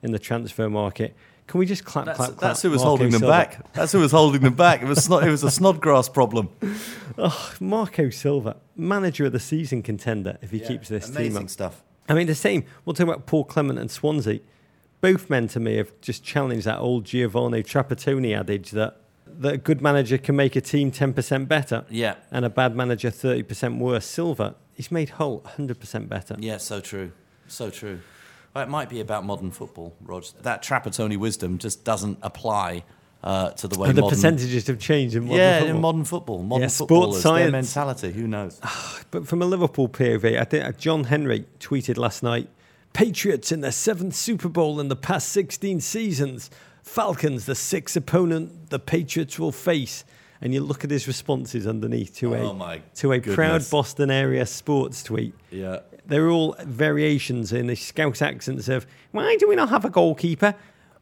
in the transfer market. Can we just clap, that's, clap, clap? That's who was Marco holding them Silva. back. That's who was holding them back. It was snod, it was a Snodgrass problem. (laughs) Oh, Marco Silva, manager of the season contender if he yeah, keeps this amazing team up. stuff. I mean, the same. We'll talk about Paul Clement and Swansea. Both men to me have just challenged that old Giovanni Trapattoni adage that that a good manager can make a team 10% better. Yeah. And a bad manager 30% worse. Silva, he's made Hull 100% better. Yeah, so true. So true. It might be about modern football, Rog. That Trapattoni wisdom just doesn't apply uh, to the way and the modern, percentages have changed in modern yeah, football. in modern football. Modern yeah, football is their mentality. Who knows? (sighs) but from a Liverpool POV, I think John Henry tweeted last night, Patriots in their seventh Super Bowl in the past 16 seasons. Falcons, the sixth opponent the Patriots will face. And you look at his responses underneath to oh a to a goodness. proud Boston area sports tweet. Yeah, they're all variations in the Scouse accents of why do we not have a goalkeeper?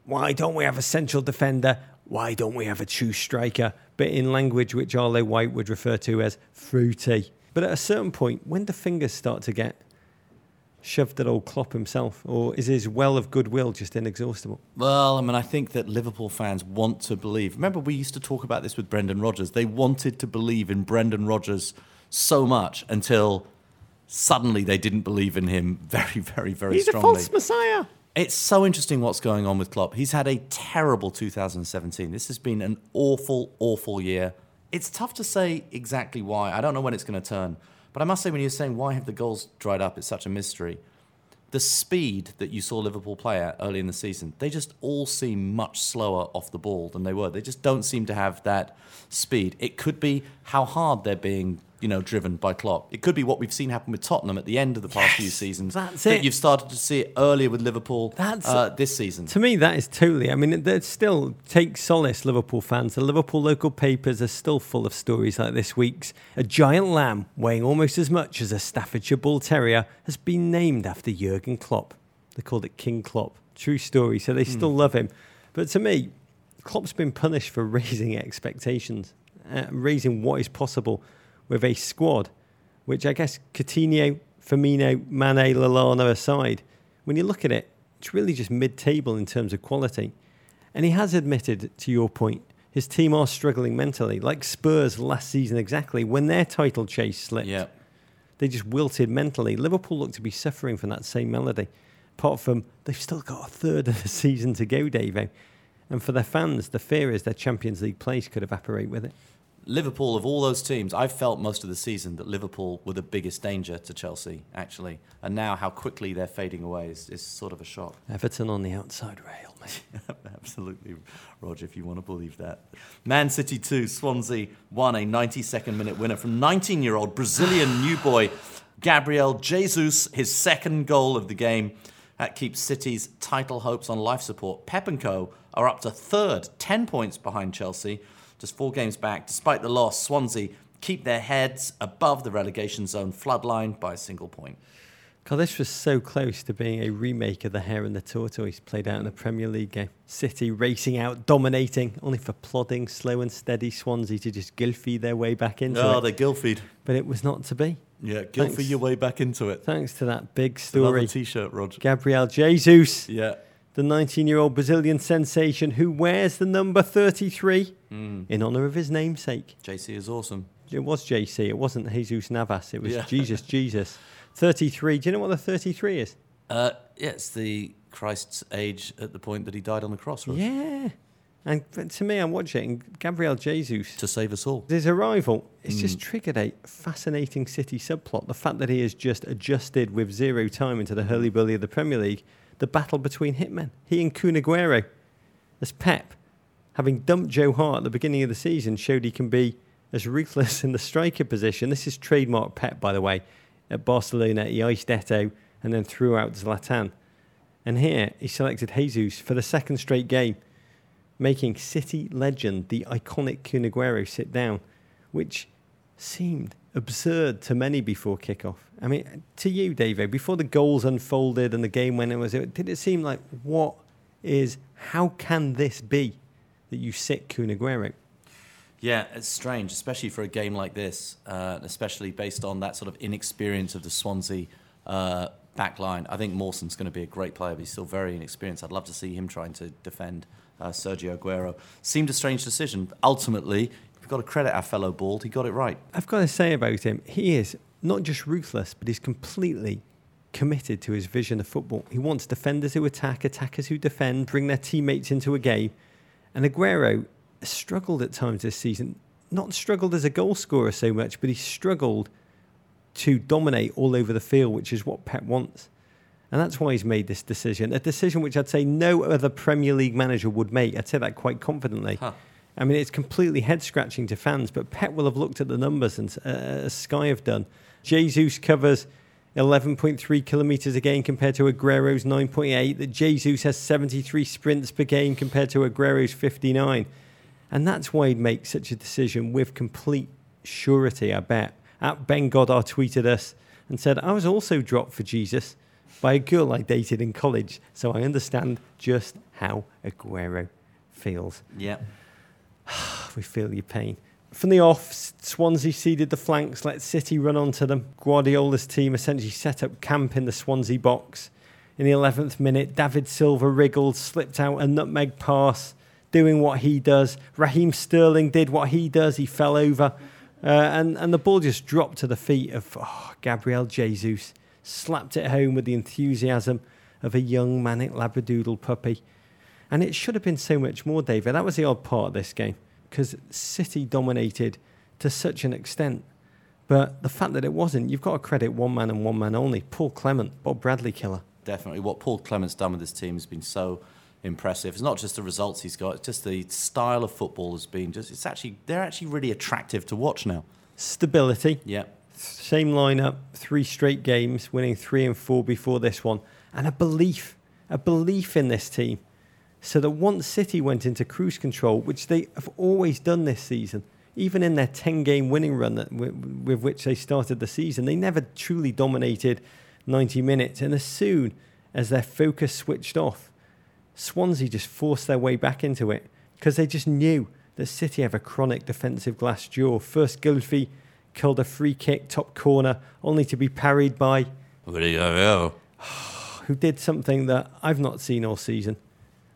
Why don't we have a central defender? Why don't we have a true striker? But in language which Arlo White would refer to as fruity. But at a certain point, when do fingers start to get shoved at old Klopp himself, or is his well of goodwill just inexhaustible? Well, I mean, I think that Liverpool fans want to believe. Remember, we used to talk about this with Brendan Rodgers. They wanted to believe in Brendan Rodgers so much until suddenly they didn't believe in him (laughs) very, very, very He's strongly. a false messiah. It's so interesting what's going on with Klopp. He's had a terrible 2017. This has been an awful, awful year. It's tough to say exactly why. I don't know when it's going to turn. But I must say, when you're saying why have the goals dried up, it's such a mystery. The speed that you saw Liverpool play at early in the season, they just all seem much slower off the ball than they were. They just don't seem to have that speed. It could be how hard they're being you know, driven by Klopp. It could be what we've seen happen with Tottenham at the end of the past Yes, few seasons. that's that it. You've started to see it earlier with Liverpool That's- uh, this season. To me, that is totally. I mean, there's still take solace, Liverpool fans. The Liverpool local papers are still full of stories like this week's. A giant lamb weighing almost as much as a Staffordshire Bull Terrier has been named after Jurgen Klopp. They called it King Klopp. True story. So they still love him. But to me, Klopp's been punished for (laughs) raising expectations, uh, raising what is possible with a squad, which I guess Coutinho, Firmino, Mane, Lallana aside, when you look at it, it's really just mid-table in terms of quality. And he has admitted, to your point, his team are struggling mentally, like Spurs last season exactly. When their title chase slipped, yeah. they just wilted mentally. Liverpool look to be suffering from that same melody. Apart from they've still got a third of the season to go, Davo. And for their fans, the fear is their Champions League place could evaporate with it. Liverpool, of all those teams, I've felt most of the season that Liverpool were the biggest danger to Chelsea, actually. And now how quickly they're fading away is, is sort of a shock. Everton on the outside rail, mate. (laughs) Absolutely, Roger, if you want to believe that. Man City 2, Swansea 1, a 92nd minute winner from 19 year old Brazilian (sighs) new boy Gabriel Jesus, his second goal of the game. That keeps City's title hopes on life support. Pep and Co. are up to third, 10 points behind Chelsea, just four games back. Despite the loss, Swansea keep their heads above the relegation zone floodline by a single point. God, this was so close to being a remake of The Hare and the Tortoise played out in the Premier League game. City racing out, dominating, only for plodding, slow and steady Swansea to just gilfy their way back into Oh, it. Oh, they're Gilfeed. But it was not to be. Yeah, Thanks. your way back into it. Thanks to that big Another story. t-shirt, Roger. Gabriel Jesus, Yeah. The 19 year old Brazilian sensation who wears the number 33 Mm. in honour of his namesake. JC is awesome. It was JC, it wasn't Jesus Navas, it was Yeah. Jesus (laughs) Jesus. 33. Do you know what the 33 is? Uh, yeah, it's the Christ's age at the point that he died on the cross, Roger. Yeah. And to me, I'm watching Gabriel Jesus. To save us all. His arrival, it's just Mm. triggered a fascinating City subplot. The fact that he has just adjusted with zero time into the hurly burly of the Premier League, the battle between hitmen, he and Kun Aguero. As Pep, having dumped Joe Hart at the beginning of the season, showed he can be as ruthless in the striker position. This is trademark Pep, by the way. At Barcelona, he iced Eto'o and then threw out Zlatan. And here, he selected Jesus for the second straight game making City legend, the iconic Kun Aguero, sit down, which seemed absurd to many before kickoff. I mean, to you, David, before the goals unfolded and the game went, it was did it seem like what is how can this be that you sit Kun Aguero? Yeah, it's strange, especially for a game like this, uh, especially based on that sort of inexperience of the Swansea uh, back line. I think Mawson's going to be a great player, but he's still very inexperienced. I'd love to see him trying to defend uh, Sergio Aguero. Seemed a strange decision. Ultimately, got to credit our fellow bald. He got it right. I've got to say about him, he is not just ruthless, but he's completely committed to his vision of football. He wants defenders who attack, attackers who defend, bring their teammates into a game. And Aguero struggled at times this season. Not struggled as a goal scorer so much, but he struggled to dominate all over the field, which is what Pep wants. And that's why he's made this decision. A decision which I'd say no other Premier League manager would make. I'd say that quite confidently. Huh. I mean, it's completely head scratching to fans, but Pep will have looked at the numbers and uh, as Sky have done. Jesus covers 11.3 kilometres a game compared to Aguero's 9.8. That Jesus has 73 sprints per game compared to Aguero's 59. And that's why he'd make such a decision with complete surety, I bet. At Ben Goddard tweeted us and said, I was also dropped for Jesus by a girl I dated in college, so I understand just how Aguero feels. Yeah. (sighs) We feel your pain. From the off, Swansea seeded the flanks, let City run onto them. Guardiola's team essentially set up camp in the Swansea box. In the 11th minute, David Silva wriggled, slipped out a nutmeg pass, doing what he does. Raheem Sterling did what he does, he fell over. Uh, and, and the ball just dropped to the feet of oh, Gabriel Jesus, slapped it home with the enthusiasm of a young manic labradoodle puppy. And it should have been so much more, David. That was the odd part of this game because City dominated to such an extent. But the fact that it wasn't, you've got to credit one man and one man only Paul Clement, Bob Bradley killer. Definitely. What Paul Clement's done with this team has been so impressive. It's not just the results he's got, it's just the style of football has been just, it's actually, they're actually really attractive to watch now. Stability. Yeah. Same lineup, three straight games, winning three and four before this one. And a belief, a belief in this team. So that once City went into cruise control, which they have always done this season, even in their 10 game winning run that, with, with which they started the season, they never truly dominated 90 minutes. And as soon as their focus switched off, Swansea just forced their way back into it because they just knew that City have a chronic defensive glass jaw. First, Gylfi killed a free kick top corner, only to be parried by (sighs) who did something that I've not seen all season,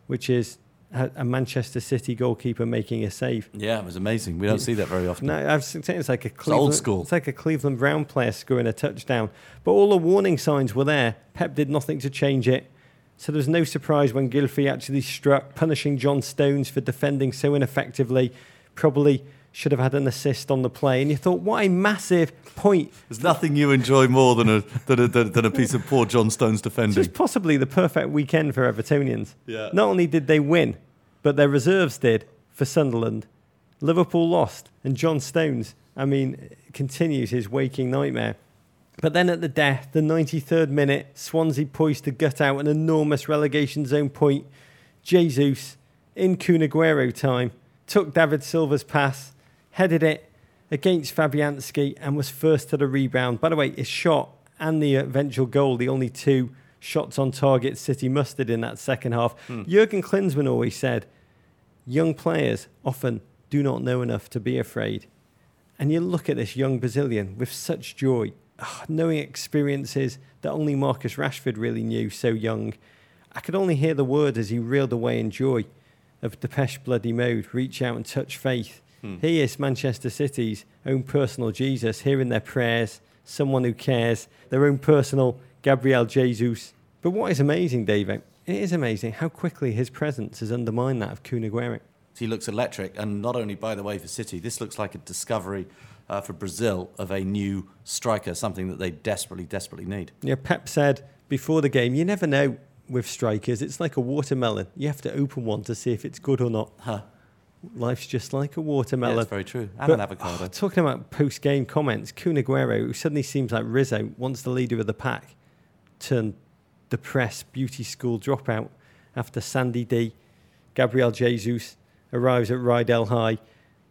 which is a Manchester City goalkeeper making a save. Yeah, it was amazing. We don't see that very often. No, I've seen it's like a Cleveland, school. It's like a Cleveland Brown player scoring a touchdown. But all the warning signs were there. Pep did nothing to change it. So there was no surprise when Gylfi actually struck, punishing John Stones for defending so ineffectively. Probably should have had an assist on the play. And you thought, what a massive point. There's nothing you enjoy more than a, than a, than a piece of poor John Stones This defending. was possibly the perfect weekend for Evertonians. Yeah. Not only did they win, but their reserves did for Sunderland. Liverpool lost, and John Stones, I mean, continues his waking nightmare. But then at the death, the 93rd minute, Swansea poised to gut out an enormous relegation zone point. Jesus, in Kun Aguero time, took David Silva's pass, headed it against Fabianski, and was first to the rebound. By the way, his shot and the eventual goal, the only two shots on target City mustered in that second half. Jurgen Klinsmann always said, young players often do not know enough to be afraid. And you look at this young Brazilian with such joy, ah, knowing experiences that only Marcus Rashford really knew so young. I could only hear the word as he reeled away in joy of Depeche Bloody Mode, reach out and touch faith. He is Manchester City's own personal Jesus, hearing their prayers, someone who cares, their own personal Gabriel Jesus. But what is amazing, David, it is amazing how quickly his presence has undermined that of Kun Aguero. He looks electric, and not only, by the way, for City, this looks like a discovery uh, for Brazil of a new striker, something that they desperately, desperately need. Yeah, Pep said before the game, you never know with strikers. It's like a watermelon. You have to open one to see if it's good or not. Huh. Life's just like a Yeah, watermelon. that's very true. And But, an avocado. oh, talking about post game comments, Kun Aguero, who suddenly seems like Rizzo, once the leader of the pack, turned depressed beauty school dropout after Sandy D. Gabriel Jesus arrives at Rydell High.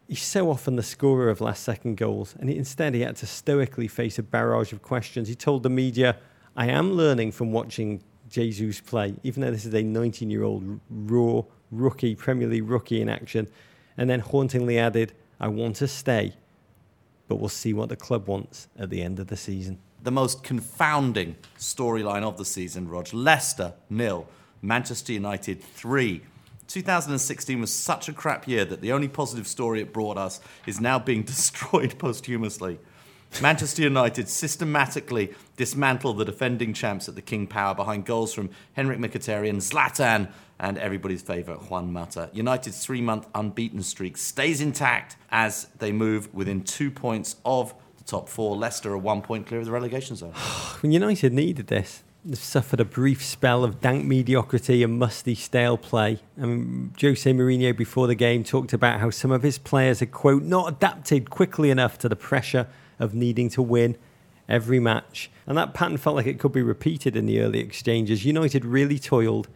He's so often the scorer of last second goals, and instead he had to stoically face a barrage of questions. He told the media, I am learning from watching Jesus play, even though this is a 19 year old raw rookie, Premier League rookie in action. And then hauntingly added, I want to stay, but we'll see what the club wants at the end of the season. the most confounding storyline of the season, Rog. Leicester, nil. Manchester United, three. 2016 was such a crap year that the only positive story it brought us is now being (laughs) destroyed posthumously. Manchester United systematically dismantle the defending champs at the King Power behind goals from Henrikh Mkhitaryan, Zlatan, and everybody's favourite Juan Mata. United's three-month unbeaten streak stays intact as they move within two points of the top four. Leicester are one point clear of the relegation zone. (sighs) When United needed this, they've suffered a brief spell of dank mediocrity and musty, stale play. I mean, Jose Mourinho before the game talked about how some of his players had, quote, not adapted quickly enough to the pressure of needing to win every match. And that pattern felt like it could be repeated in the early exchanges. United really toiled.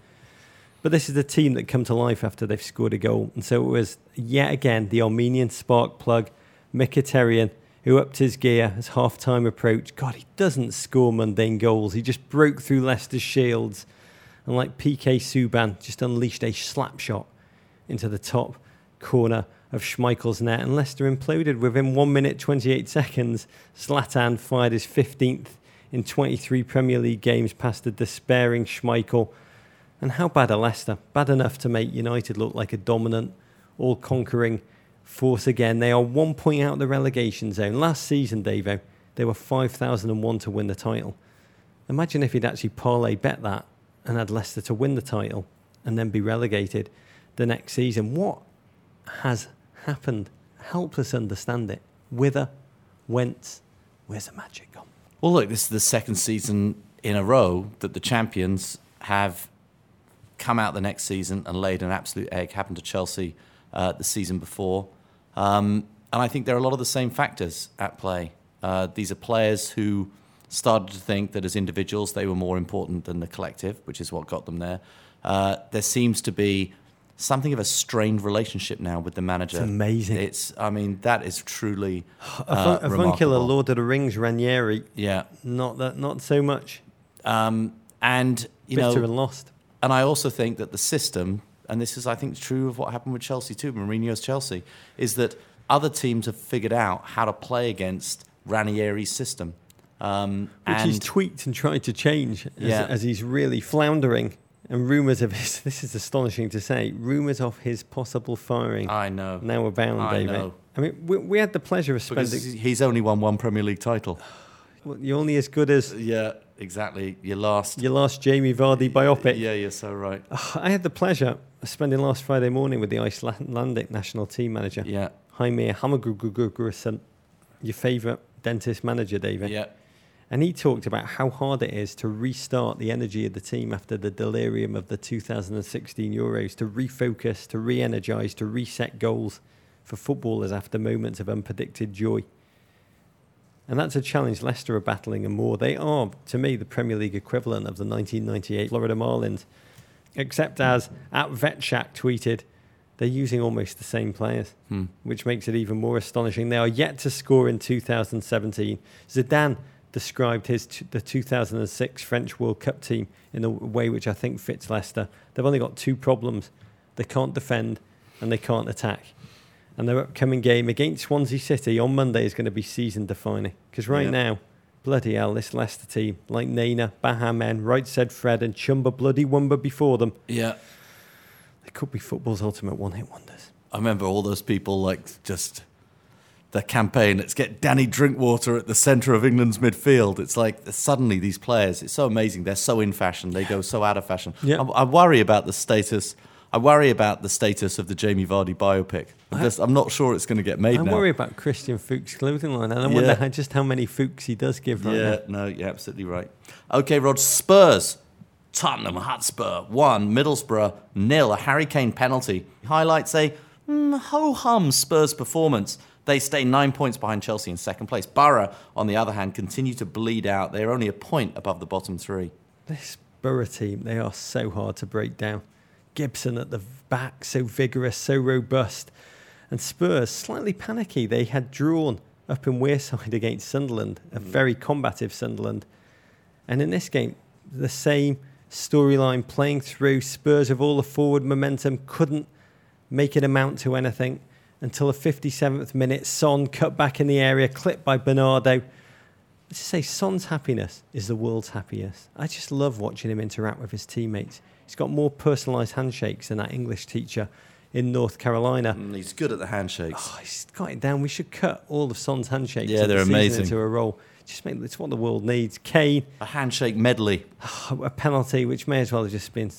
But this is the team that come to life after they've scored a goal. And so it was yet again the Armenian spark plug, Mkhitaryan, who upped his gear as half time approached. God, he doesn't score mundane goals. He just broke through Leicester's shields and, like PK Subban, just unleashed a slap shot into the top corner of Schmeichel's net. And Leicester imploded within 1 minute 28 seconds. Zlatan fired his 15th in 23 Premier League games past the despairing Schmeichel. And how bad are Leicester? Bad enough to make United look like a dominant, all conquering force again. They are one point out of the relegation zone. Last season, Davo, they were 5,001 to win the title. Imagine if he'd actually parlay bet that and had Leicester to win the title and then be relegated the next season. What has happened? Help us understand it. Whither, whence, where's the magic gone? Well, look, this is the second season in a row that the champions have come out the next season and laid an absolute egg. Happened to Chelsea uh, the season before. Um, and I think there are a lot of the same factors at play. Uh, these are players who started to think that as individuals they were more important than the collective, which is what got them there. Uh, there seems to be something of a strained relationship now with the manager. It's amazing. It's, I mean, that is truly A uh, fun- a. Avuncular Lord of the Rings, Ranieri, Yeah, not that, not so much. um, and you Bitter know, and lost. and I also think that the system, and this is, I think, true of what happened with Chelsea too, Mourinho's Chelsea, is that other teams have figured out how to play against Ranieri's system. Um, Which he's tweaked and tried to change as, Yeah. as he's really floundering. And rumours of his, (laughs) this is astonishing to say, rumours of his possible firing I know. now abound, I David. know. I mean, we, we had the pleasure of Because spending. he's only won one Premier League title. (sighs) Well, you're only as good as Yeah, exactly. Your last. your last Jamie Vardy biopic. Yeah, you're so right. (sighs) I had the pleasure of spending last Friday morning with the Icelandic national team manager, Yeah, Jaime Hamagugugurusson, your favourite dentist manager, David. yeah. And he talked about how hard it is to restart the energy of the team after the delirium of the 2016 Euros, to refocus, to re energise, to reset goals for footballers after moments of unpredicted joy. And that's a challenge Leicester are battling and more. They are, to me, the Premier League equivalent of the 1998 Florida Marlins, except as at VetShack tweeted, they're using almost the same players, Hmm. which makes it even more astonishing. They are yet to score in 2017. Zidane described his t- the 2006 French World Cup team in a way which I think fits Leicester. They've only got two problems: they can't defend and they can't attack. And their upcoming game against Swansea City on Monday is going to be season defining. Because right Yeah. now, bloody hell, this Leicester team, like Nana, Baha Men, Right Said Fred, and Chumba Bloody Wumba before them, Yeah. they could be football's ultimate one hit wonders. I remember all those people like just the campaign. Let's get Danny Drinkwater at the centre of England's midfield. It's like suddenly these players. It's so amazing. They're so in fashion. They go so out of fashion. Yeah. I, I worry about the status. I worry about the status of the Jamie Vardy biopic. I'm, just, I'm not sure it's going to get made I now. worry about Christian Fuchs' clothing line, and I wonder how, just how many Fuchs he does give right Yeah, now. no, you're absolutely right. Okay, Rog. Spurs, Tottenham Hotspur one, Middlesbrough nil. A Harry Kane penalty highlights a mm, ho hum Spurs performance. They stay nine points behind Chelsea in second place. Boro, on the other hand, continue to bleed out. They're only a point above the bottom three. This Boro team, they are so hard to break down. Gibson at the back, so vigorous, so robust. And Spurs, slightly panicky. They had drawn up in Wearside (laughs) against Sunderland, a hmm. very combative Sunderland. And in this game, the same storyline playing through. Spurs, of all the forward momentum, couldn't make it amount to anything until the 57th minute. Son cut back in the area, clipped by Bernardo. Let's just say Son's happiness is the world's happiest. I just love watching him interact with his teammates. He's got more personalised handshakes than that English teacher in North Carolina. Mm, he's good at the handshakes. Oh, he's got it down. We should cut all of Son's handshakes. Yeah, they're season amazing. Into a roll. Just make it's what the world needs. Kane, A handshake medley. (sighs) a penalty, which may as well have just been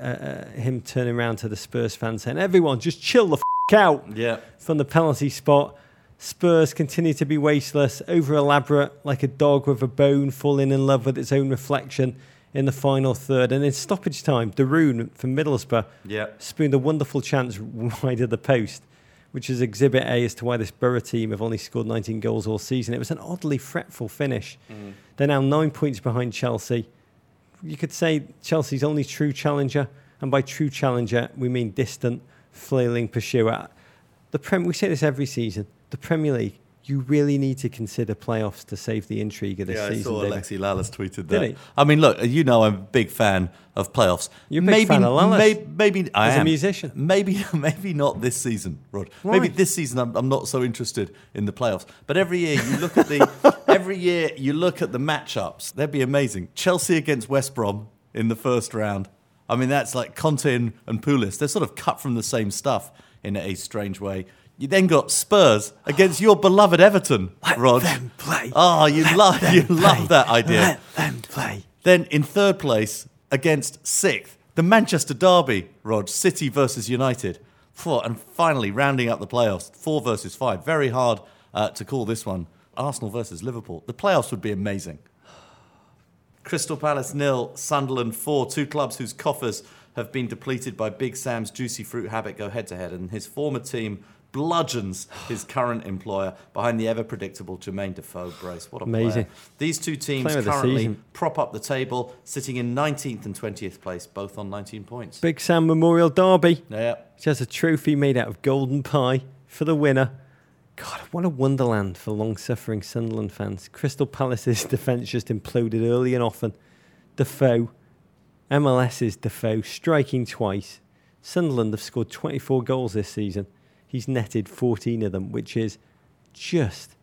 uh, uh, him turning around to the Spurs fans saying, "Everyone, just chill the f- out." Yeah. from the penalty spot. Spurs continue to be wasteless, over elaborate, like a dog with a bone falling in love with its own reflection in the final third. And in stoppage time, de Roon from Middlesbrough Yeah. spooned a wonderful chance (laughs) wide of the post, which is exhibit A as to why this Boro team have only scored 19 goals all season. It was an oddly fretful finish. Mm. They're now nine points behind Chelsea. You could say Chelsea's only true challenger, and by true challenger, we mean distant, flailing pursuer. The Prem, we say this every season. The Premier League, you really need to consider playoffs to save the intrigue of this Yeah, I season. saw David. Alexi Lalas tweeted Did that. he? I mean, look, you know I'm a big fan of playoffs. You're a big maybe, fan of Lalas. Maybe, maybe I As a musician. Maybe, (laughs) maybe not this season, Rog. Why? Maybe this season I'm, I'm not so interested in the playoffs. But every year you look at the (laughs) every year you look at the matchups. They'd be amazing. Chelsea against West Brom in the first round. I mean, that's like Conte and, and Pulis. They're sort of cut from the same stuff. in a strange way. You then got Spurs against your beloved Everton, Rog. them play. Oh, you love you love that idea. Let them play. Then in third place against sixth, the Manchester Derby, Rog, City versus United. Four, and finally rounding up the playoffs, four versus five. Very hard uh, to call this one. Arsenal versus Liverpool. The playoffs would be amazing. Crystal Palace nil, Sunderland four. Two clubs whose coffers have been depleted by Big Sam's juicy fruit habit go head to head, and his former team bludgeons his current employer behind the ever predictable Jermaine Defoe brace. What a Amazing. player. These two teams Player of the currently prop up the table, sitting in 19th and 20th place, both on 19 points. Big Sam Memorial Derby. Yeah. Which has a trophy made out of golden pie for the winner. God, what a wonderland for long suffering Sunderland fans. Crystal Palace's (laughs) defence just imploded early and often. Defoe, MLS's Defoe, striking twice. Sunderland have scored 24 goals this season. He's netted 14 of them, which is just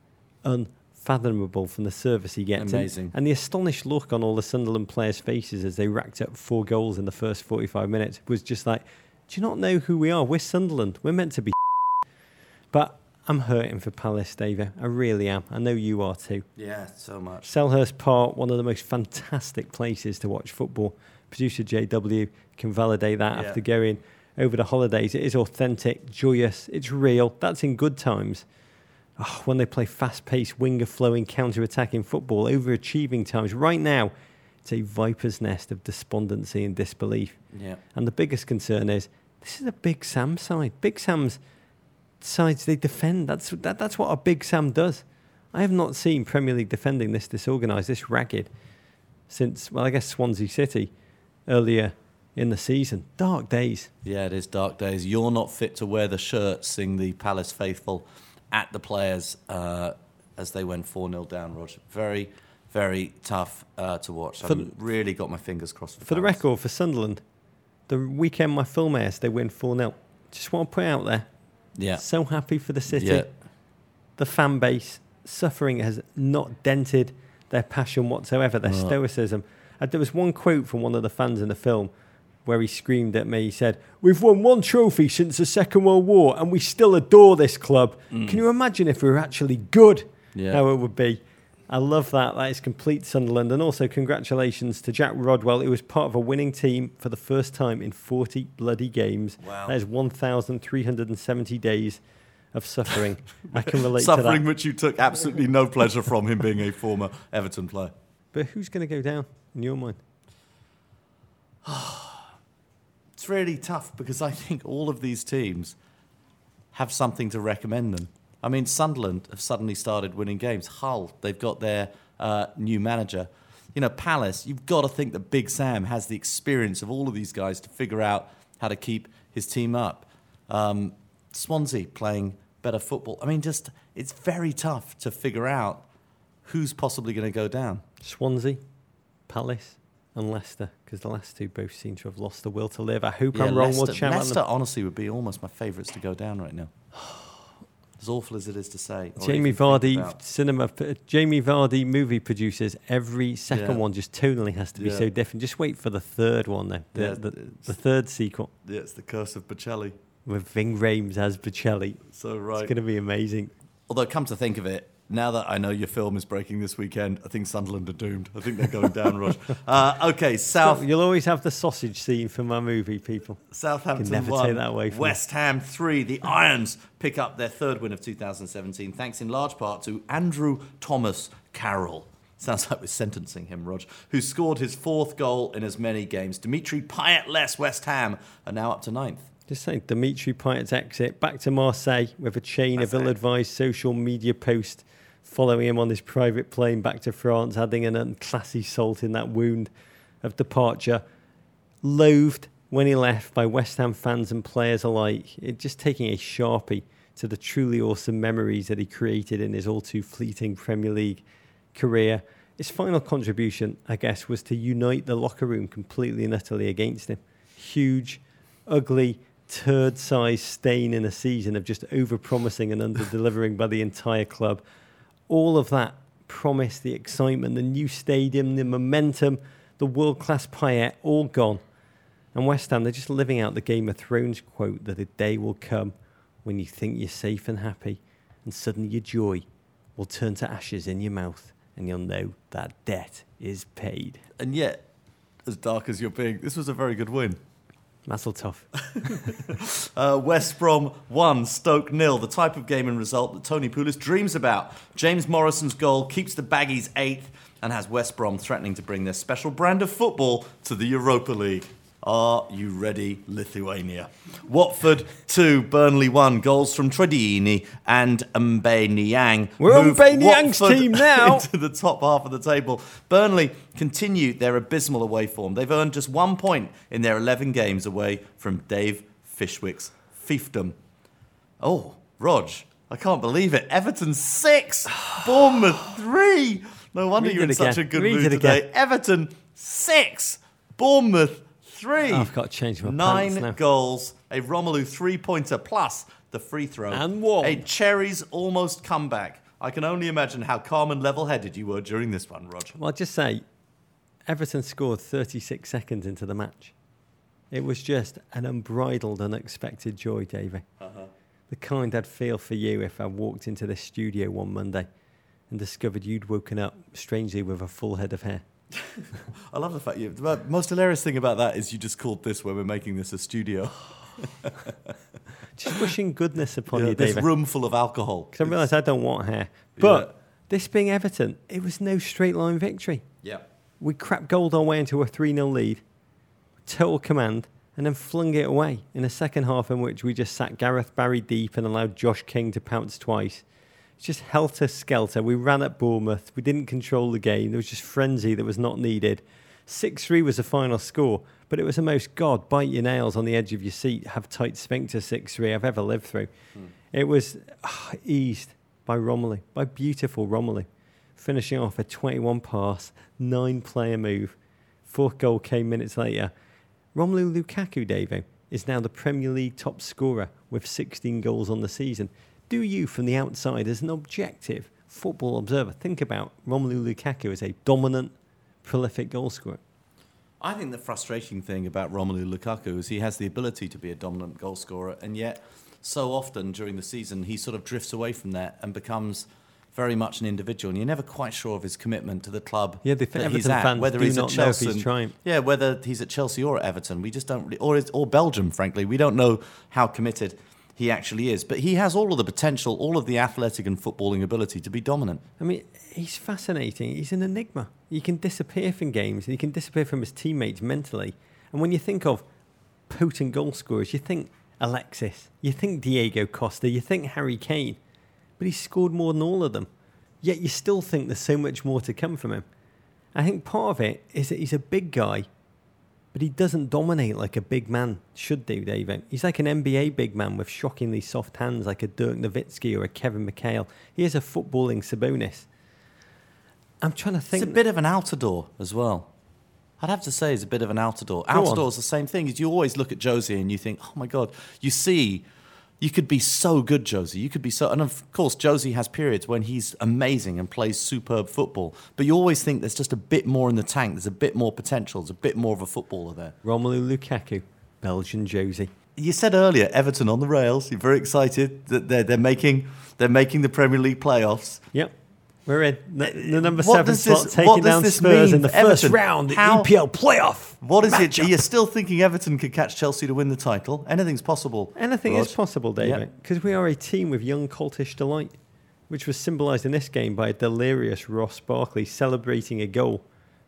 unfathomable from the service he gets. And- Amazing. And, the astonished look on all the Sunderland players' faces as they racked up four goals in the first 45 minutes was just like, do you not know who we are? We're Sunderland. We're meant to be. (laughs) But I'm hurting for Palace, David. I really am. I know you are too. Yeah, so much. Selhurst Park, one of the most fantastic places to watch football. Producer JW can validate that Yeah. after going over the holidays. It is authentic, joyous, it's real. That's in good times. Oh, when they play fast paced, winger flowing, counter attacking football, overachieving times. Right now, it's a viper's nest of despondency and disbelief. Yeah. And the biggest concern is this is a Big Sam side. Big Sam's sides they defend. That's that, that's what a Big Sam does. I have not seen Premier League defending this disorganised, this ragged, since well, I guess Swansea City earlier in the season. Dark days. Yeah, it is dark days. You're not fit to wear the shirt, sing the Palace faithful at the players uh, as they went 4 0 down, Roger. Very, very tough uh, to watch. For I've really got my fingers crossed for, For the record, for Sunderland, the weekend my film airs, they win 4 0. Just want to put out there. Yeah. So happy for the city. Yeah. the fan base suffering has not dented their passion whatsoever, their No. stoicism. And there was one quote from one of the fans in the film where he screamed at me. He said, "We've won one trophy since the Second World War, and we still adore this club. Mm. Can you imagine if we were actually good? Yeah. How it would be." I love that. That is complete Sunderland. And also, congratulations to Jack Rodwell, who was part of a winning team for the first time in 40 bloody games. Wow. That is 1,370 days of suffering. (laughs) I can relate to Suffering which you took absolutely no pleasure from him being a former Everton player. But who's going to go down in your mind? (sighs) It's really tough because I think all of these teams have something to recommend them. I mean, Sunderland have suddenly started winning games. Hull, they've got their uh, new manager. You know, Palace, you've got to think that Big Sam has the experience of all of these guys to figure out how to keep his team up. Um, Swansea playing better football. I mean, just it's very tough to figure out who's possibly going to go down. Swansea, Palace, and Leicester, because the last two both seem to have lost the will to live. I hope Yeah, I'm wrong. Leicester, We'll Leicester honestly would be almost my favourites to go down right now. (sighs) (sighs) As awful as it is to say. Jamie Vardy, cinema. Jamie Vardy, movie producers. Every second Yeah. one just tonally has to be Yeah. so different. Just wait for the third one, then. The, Yeah, the, the third sequel Yeah, it's the curse of Bocelli. with Ving Rhames as Bocelli. So right. It's going to be amazing. Although, come to think of it, now that I know your film is breaking this weekend, I think Sunderland are doomed. I think they're going down, Rog. (laughs) Uh, okay, South You'll always have the sausage scene for my movie, people. Southampton never one, take that away from West Ham three. The Irons pick up their third win of 2017, thanks in large part to Andrew Thomas Carroll. Sounds like we're sentencing him, Rog, who scored his fourth goal in as many games. Dimitri Payet-less West Ham are now up to ninth. Just saying, Dimitri Payet's exit back to Marseille with a chain That's of ill-advised social media posts following him on his private plane back to France, adding an unclassy salt in that wound of departure. Loathed when he left by West Ham fans and players alike. It just taking a sharpie to the truly awesome memories that he created in his all too fleeting Premier League career. His final contribution, I guess, was to unite the locker room completely and utterly against him. Huge, ugly, turd sized stain in a season of just over promising and under delivering by the entire club. All of that promise, the excitement, the new stadium, the momentum, the world class Payet, all gone. And West Ham, they're just living out the Game of Thrones quote that a day will come when you think you're safe and happy, and suddenly your joy will turn to ashes in your mouth, and you'll know that debt is paid. And yet, as dark as you're being, this was a very good win. Mazel tov. (laughs) Uh, West Brom 1, Stoke nil. The type of game and result that Tony Pulis dreams about. James Morrison's goal keeps the Baggies eighth and has West Brom threatening to bring their special brand of football to the Europa League. Are you ready, Lithuania? Watford 2, Burnley 1. Goals from Tradini and M'Baye Niang. We're on M'Baye Niang's team (laughs) now. into the top half of the table. Burnley continue their abysmal away form. They've earned just one point in their 11 games away from Dave Fishwick's fiefdom. Oh, Rog, I can't believe it. Everton 6, (sighs) Bournemouth 3. No wonder Read you're in such a good Read mood today. again. Everton 6, Bournemouth 3. I've got to change my Nine pants now. goals, a Romelu three pointer plus the free throw. And one. A Cherries almost comeback. I can only imagine how calm and level headed you were during this one, Rog. Well, I'll just say, Everton scored 36 seconds into the match. It was just an unbridled, unexpected joy, Davey. Uh-huh. The kind I'd feel for you if I walked into this studio one Monday and discovered you'd woken up strangely with a full head of hair. (laughs) I love the fact you. The most hilarious thing about that is you just called this where we're making this a studio. (laughs) Just wishing goodness upon Yeah, you, this David. room full of alcohol. Because I realise I don't want hair. But this being Everton, it was no straight line victory. Yeah. We crap gold our way into a 3 0 lead, total command, and then flung it away in a second half in which we just sat Gareth Barry deep and allowed Josh King to pounce twice. It's just helter skelter. We ran at Bournemouth. We didn't control the game. There was just frenzy that was not needed. 6 3 was the final score, but it was the most God, bite your nails on the edge of your seat, have tight sphincter 6 3 I've ever lived through. It was ah, eased by Romelu, by beautiful Romelu, finishing off a 21 pass, nine player move. Fourth goal came minutes later. Romelu Lukaku, Davo, is now the Premier League top scorer with 16 goals on the season. Do you, from the outside, as an objective football observer, think about Romelu Lukaku as a dominant, prolific goal scorer? I think the frustrating thing about Romelu Lukaku is he has the ability to be a dominant goal scorer, and yet so often during the season he sort of drifts away from that and becomes very much an individual, and you're never quite sure of his commitment to the club. Yeah, the that Everton he's at, fans whether do he's not at know if Chelsea, he's trying. Yeah, whether he's at Chelsea or at Everton, we just don't, really, or or Belgium, frankly, we don't know how committed he actually is. But he has all of the potential, all of the athletic and footballing ability to be dominant. I mean, he's fascinating. He's an enigma. He can disappear from games and he can disappear from his teammates mentally. And when you think of potent goal scorers, you think Alexis, you think Diego Costa, you think Harry Kane. But he's scored more than all of them. Yet you still think there's so much more to come from him. I think part of it is that he's a big guy, but he doesn't dominate like a big man should do, David. He's like an NBA big man with shockingly soft hands, like a Dirk Nowitzki or a Kevin McHale. He is a footballing Sabonis. I'm trying to think. It's a bit of an Altidore as well. I'd have to say it's a bit of an. Go on. Altidore's the same thing. Is you always look at Jozy and you think, oh my God, you see, you could be so good, Jozy. You could be so. And of course, Jozy has periods when he's amazing and plays superb football. But you always think there's just a bit more in the tank. There's a bit more potential. There's a bit more of a footballer there. Romelu Lukaku, Belgian Jozy. You said earlier, Everton on the rails. You're very excited that they're, they're making they're making the Premier League playoffs. Yep, we're in. The, uh, the number What seven does this- slot what taking does down this Spurs mean in the first Everton? round, the How- EPL playoff. What is it? matchup. Are you still thinking Everton could catch Chelsea to win the title? Anything's possible. Anything Rog. is possible, David, because we are a team with young cultish delight, which was symbolised in this game by a delirious Ross Barkley celebrating a goal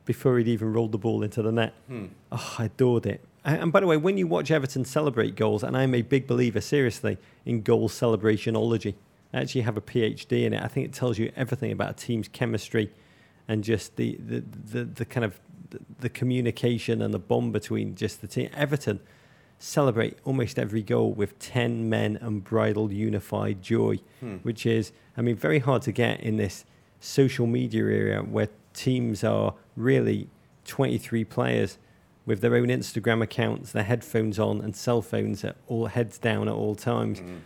before he'd even rolled the ball into the net. Oh, I adored it. And by the way, when you watch Everton celebrate goals, and I'm a big believer, seriously, in goal celebrationology, actually have a PhD in it. I think it tells you everything about a team's chemistry and just the, the, the, the kind of the, communication and the bond between just the team. Everton celebrate almost every goal with 10 men and unbridled unified joy, hmm. which is, I mean, very hard to get in this social media area where teams are really 23 players with their own Instagram accounts, their headphones on, and cell phones at all heads down at all times. Hmm.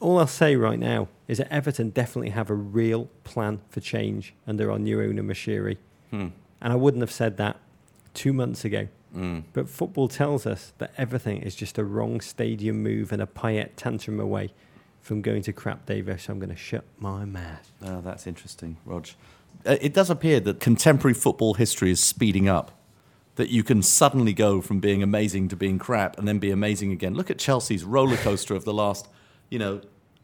All I'll say right now is that Everton definitely have a real plan for change under our new owner, Moshiri. Hmm. And I wouldn't have said that two months ago But football tells us that everything is just a wrong stadium move and a Payet tantrum away from going to crap, Davo. So I'm going to shut my mouth. Oh, that's interesting, Rog. Uh, it does appear that contemporary football history is speeding up. That you can suddenly go from being amazing to being crap and then be amazing again. Look at Chelsea's roller coaster of the last, you know,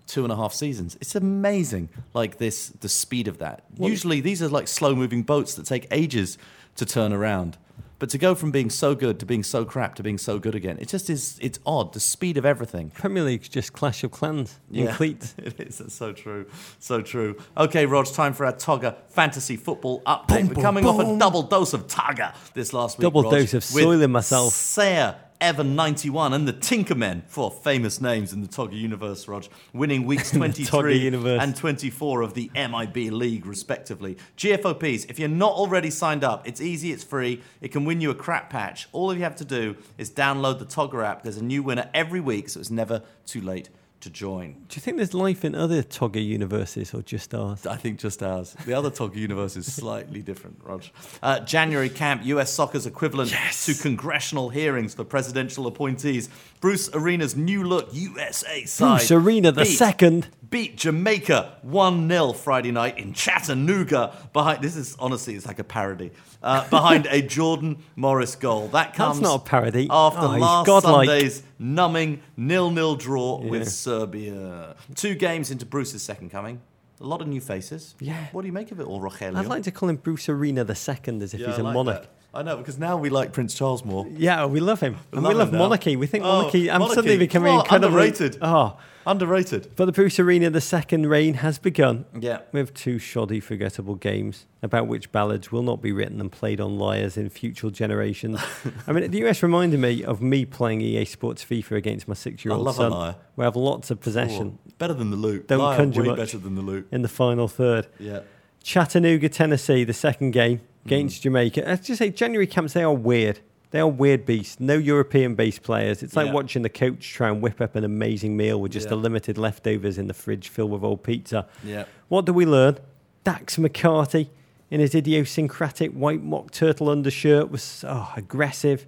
two and a half seasons. It's amazing, like this, the speed of that. Usually, these are like slow moving boats that take ages to turn around. But to go from being so good to being so crap to being so good again, it just is, it's odd. The speed of everything. Premier League's just Clash of Clans in cleats. (laughs) it is. It's so true. So true. Okay, Rog, time for our Togga fantasy football update. We're coming off a double dose of Togga this last week. Double Rog, dose of soiling myself. Sayer, Evan 91, and the Tinkermen, four famous names in the Togga universe, Rog, winning weeks (laughs) 23 and 24 of the MIB League, respectively. GFOPs, if you're not already signed up, it's easy, it's free, it can win you a crap patch. All you have to do is download the Togga app. There's a new winner every week, so it's never too late to join. Do you think there's life in other Togga universes or just ours? I think just ours. The other Togga universe is slightly different, Rog. Uh, January camp, US soccer's equivalent to congressional hearings for presidential appointees. Bruce Arena's new look USA side. Bruce Arena the beat- second. Beat Jamaica 1 0 Friday night in Chattanooga. Behind This is honestly, it's like a parody. Uh, (laughs) behind a Jordan Morris goal. That comes not a parody. after Oh, last godlike. Sunday's numbing nil-nil draw Yeah. with Serbia. Two games into Bruce's second coming. A lot of new faces. Yeah. What do you make of it all, Rogelio? I'd like to call him Bruce Arena the second as if Yeah, he's I a like monarch. that. I know, because now we like Prince Charles more. Yeah, we love him. and love we love him monarchy. We think Oh, monarchy. I'm monarchy. suddenly becoming Oh, incredibly underrated. Oh, Underrated. but the Bruce Arena the second reign has begun. Yeah. With two shoddy, forgettable games about which ballads will not be written and played on lyres in future generations. (laughs) I mean, the US reminded me of me playing EA Sports FIFA against my six-year-old I love a son, lyre. where I have lots of possession Oh, better than the loot. Don't Liar, conjure way much. better than the loot. in the final third. Yeah. Chattanooga, Tennessee, the second game against Mm. Jamaica. Let's just say January camps, they are weird. They are weird beasts. No European based players. It's like Yeah. watching the coach try and whip up an amazing meal with just Yeah. the limited leftovers in the fridge filled with old pizza. Yeah. What do we learn? Dax McCarty, in his idiosyncratic white mock turtle undershirt, was oh, aggressive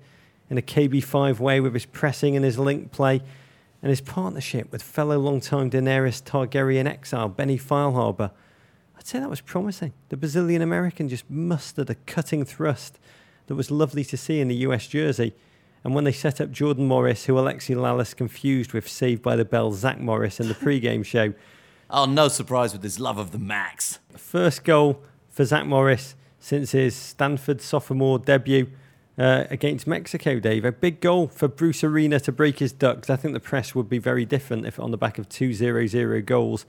in a KB5 way with his pressing and his link play, and his partnership with fellow longtime Daenerys Targaryen exile Benny Feilhaber. I'd say that was promising. The Brazilian American just mustered a cutting thrust that was lovely to see in the US jersey. And when they set up Jordan Morris, who Alexi Lalas confused with Saved by the Bell Zach Morris in the pre-game show, (laughs) Oh, no surprise with his love of the max. First goal for Zach Morris since his Stanford sophomore debut uh, against Mexico, Dave. A big goal for Bruce Arena to break his ducks. I think the press would be very different if on the back of two 0 0 goals.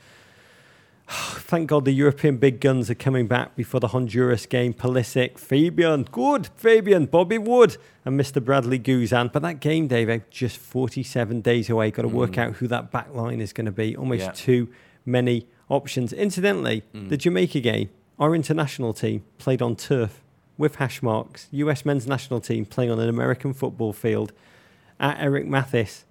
(sighs) Thank God the European big guns are coming back before the Honduras game. Pulisic, Fabian, good, Fabian, Bobby Wood, and Mr. Bradley Guzan. But that game, Dave, eh, just 47 days away. Got to work mm. out who that back line is going to be. Almost Yeah. too many options. Incidentally, mm. the Jamaica game, our international team played on turf with hash marks. US men's national team playing on an American football field. At Eric Mathis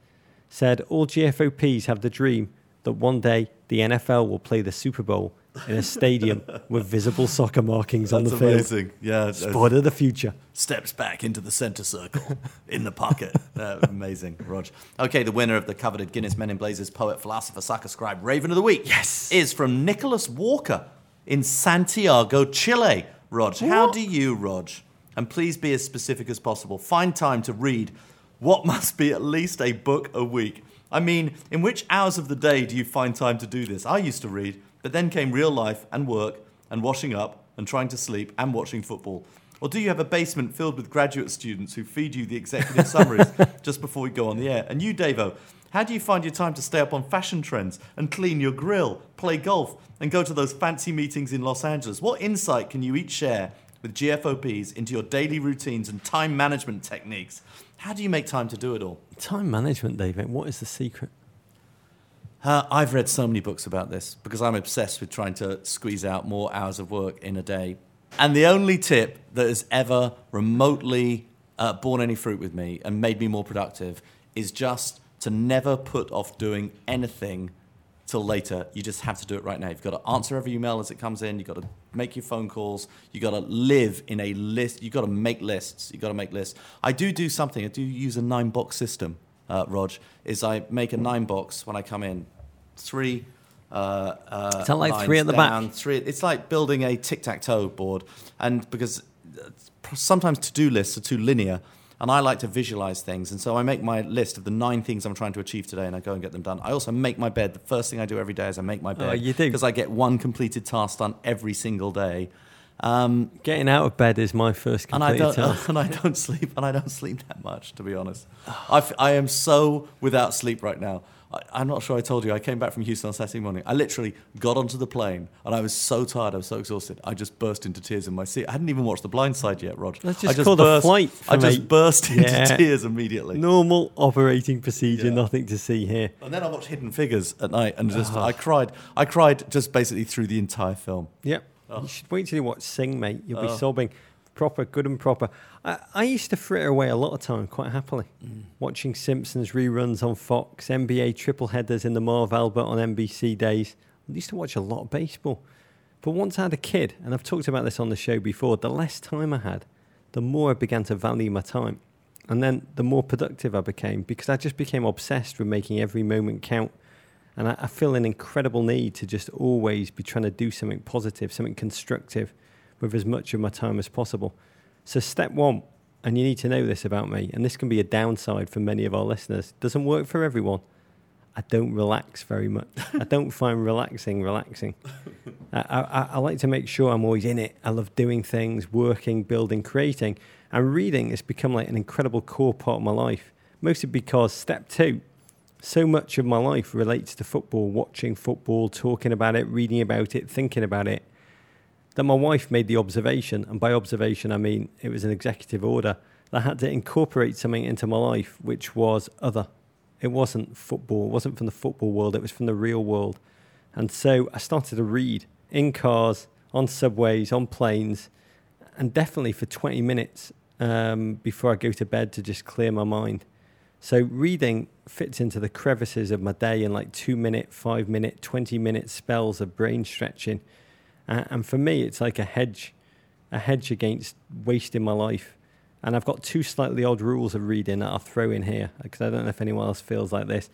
said, All GFOPs have the dream that one day the NFL will play the Super Bowl in a stadium with visible soccer markings on the That's field. amazing. Yeah. Sport of the future. steps back into the centre circle (laughs) in the pocket. Uh, amazing, Rog. Okay, the winner of the coveted Guinness Men in Blazers poet, philosopher, sucker scribe, Raven of the Week. Yes. Is from Nicholas Walker in Santiago, Chile. Rog, how do you, Rog, and please be as specific as possible, find time to read what must be at least a book a week? I mean, in which hours of the day do you find time to do this? I used to read, but then came real life and work and washing up and trying to sleep and watching football. Or do you have a basement filled with graduate students who feed you the executive (laughs) summaries just before we go on the air? And you, Davo, how do you find your time to stay up on fashion trends and clean your grill, play golf, and go to those fancy meetings in Los Angeles? What insight can you each share with GFOPs into your daily routines and time management techniques? How do you make time to do it all? Time management, David. What is the secret? Uh, I've read so many books about this because I'm obsessed with trying to squeeze out more hours of work in a day. And the only tip that has ever remotely uh, borne any fruit with me and made me more productive is just to never put off doing anything till later. You just have to do it right now. You've got to answer every email as it comes in. You've got to make your phone calls. You've got to live in a list. You've got to make lists. You've got to make lists. I do do something. I do use a nine box system, uh, Rog, is I make a nine box when I come in. Three. Uh, uh, Is that like three at the down, back? Three. It's like building a tic tac toe board, and because uh, sometimes to do lists are too linear, and I like to visualize things, and so I make my list of the nine things I'm trying to achieve today, and I go and get them done. I also make my bed. The first thing I do every day is I make my bed. Oh, you do? because I get one completed task done every single day. Um, Getting out of bed is my first and I don't, task. (laughs) and I don't sleep, and I don't sleep that much, to be honest. I, f- I am so without sleep right now. I, I'm not sure I told you. I came back from Houston on Saturday morning. I literally got onto the plane, and I was so tired. I was so exhausted. I just burst into tears in my seat. I hadn't even watched The Blind Side yet. That's I just just called a burst, flight I just burst into Yeah. tears immediately. Normal operating procedure, Yeah. nothing to see here. And then I watched Hidden Figures at night, and just Ah. I cried. I cried just basically through the entire film. Yep. Oh. You should wait till you watch Sing, mate. You'll be Oh. sobbing. Proper, good and proper. I, I used to fritter away a lot of time quite happily. Mm. Watching Simpsons reruns on Fox, NBA triple headers in the Marv Albert on NBC days. I used to watch a lot of baseball. But once I had a kid, and I've talked about this on the show before, the less time I had, the more I began to value my time. And then the more productive I became because I just became obsessed with making every moment count. And I, I feel an incredible need to just always be trying to do something positive, something constructive with as much of my time as possible. So, step one, and you need to know this about me, and this can be a downside for many of our listeners, doesn't work for everyone. I don't relax very much. I don't (laughs) find relaxing relaxing. I, I, I like to make sure I'm always in it. I love doing things, working, building, creating. And reading has become like an incredible core part of my life, mostly because step two, so much of my life relates to football, watching football, talking about it, reading about it, thinking about it. That my wife made the observation, and by observation, I mean it was an executive order, that I had to incorporate something into my life which was other. It wasn't football, it wasn't from the football world, it was from the real world. And so I started to read in cars, on subways, on planes, and definitely for 20 minutes um, before I go to bed to just clear my mind. So reading fits into the crevices of my day in like two minute, five minute, 20 minute spells of brain stretching. Uh, and for me, it's like a hedge, a hedge against wasting my life. And I've got two slightly odd rules of reading that I'll throw in here because I don't know if anyone else feels like this.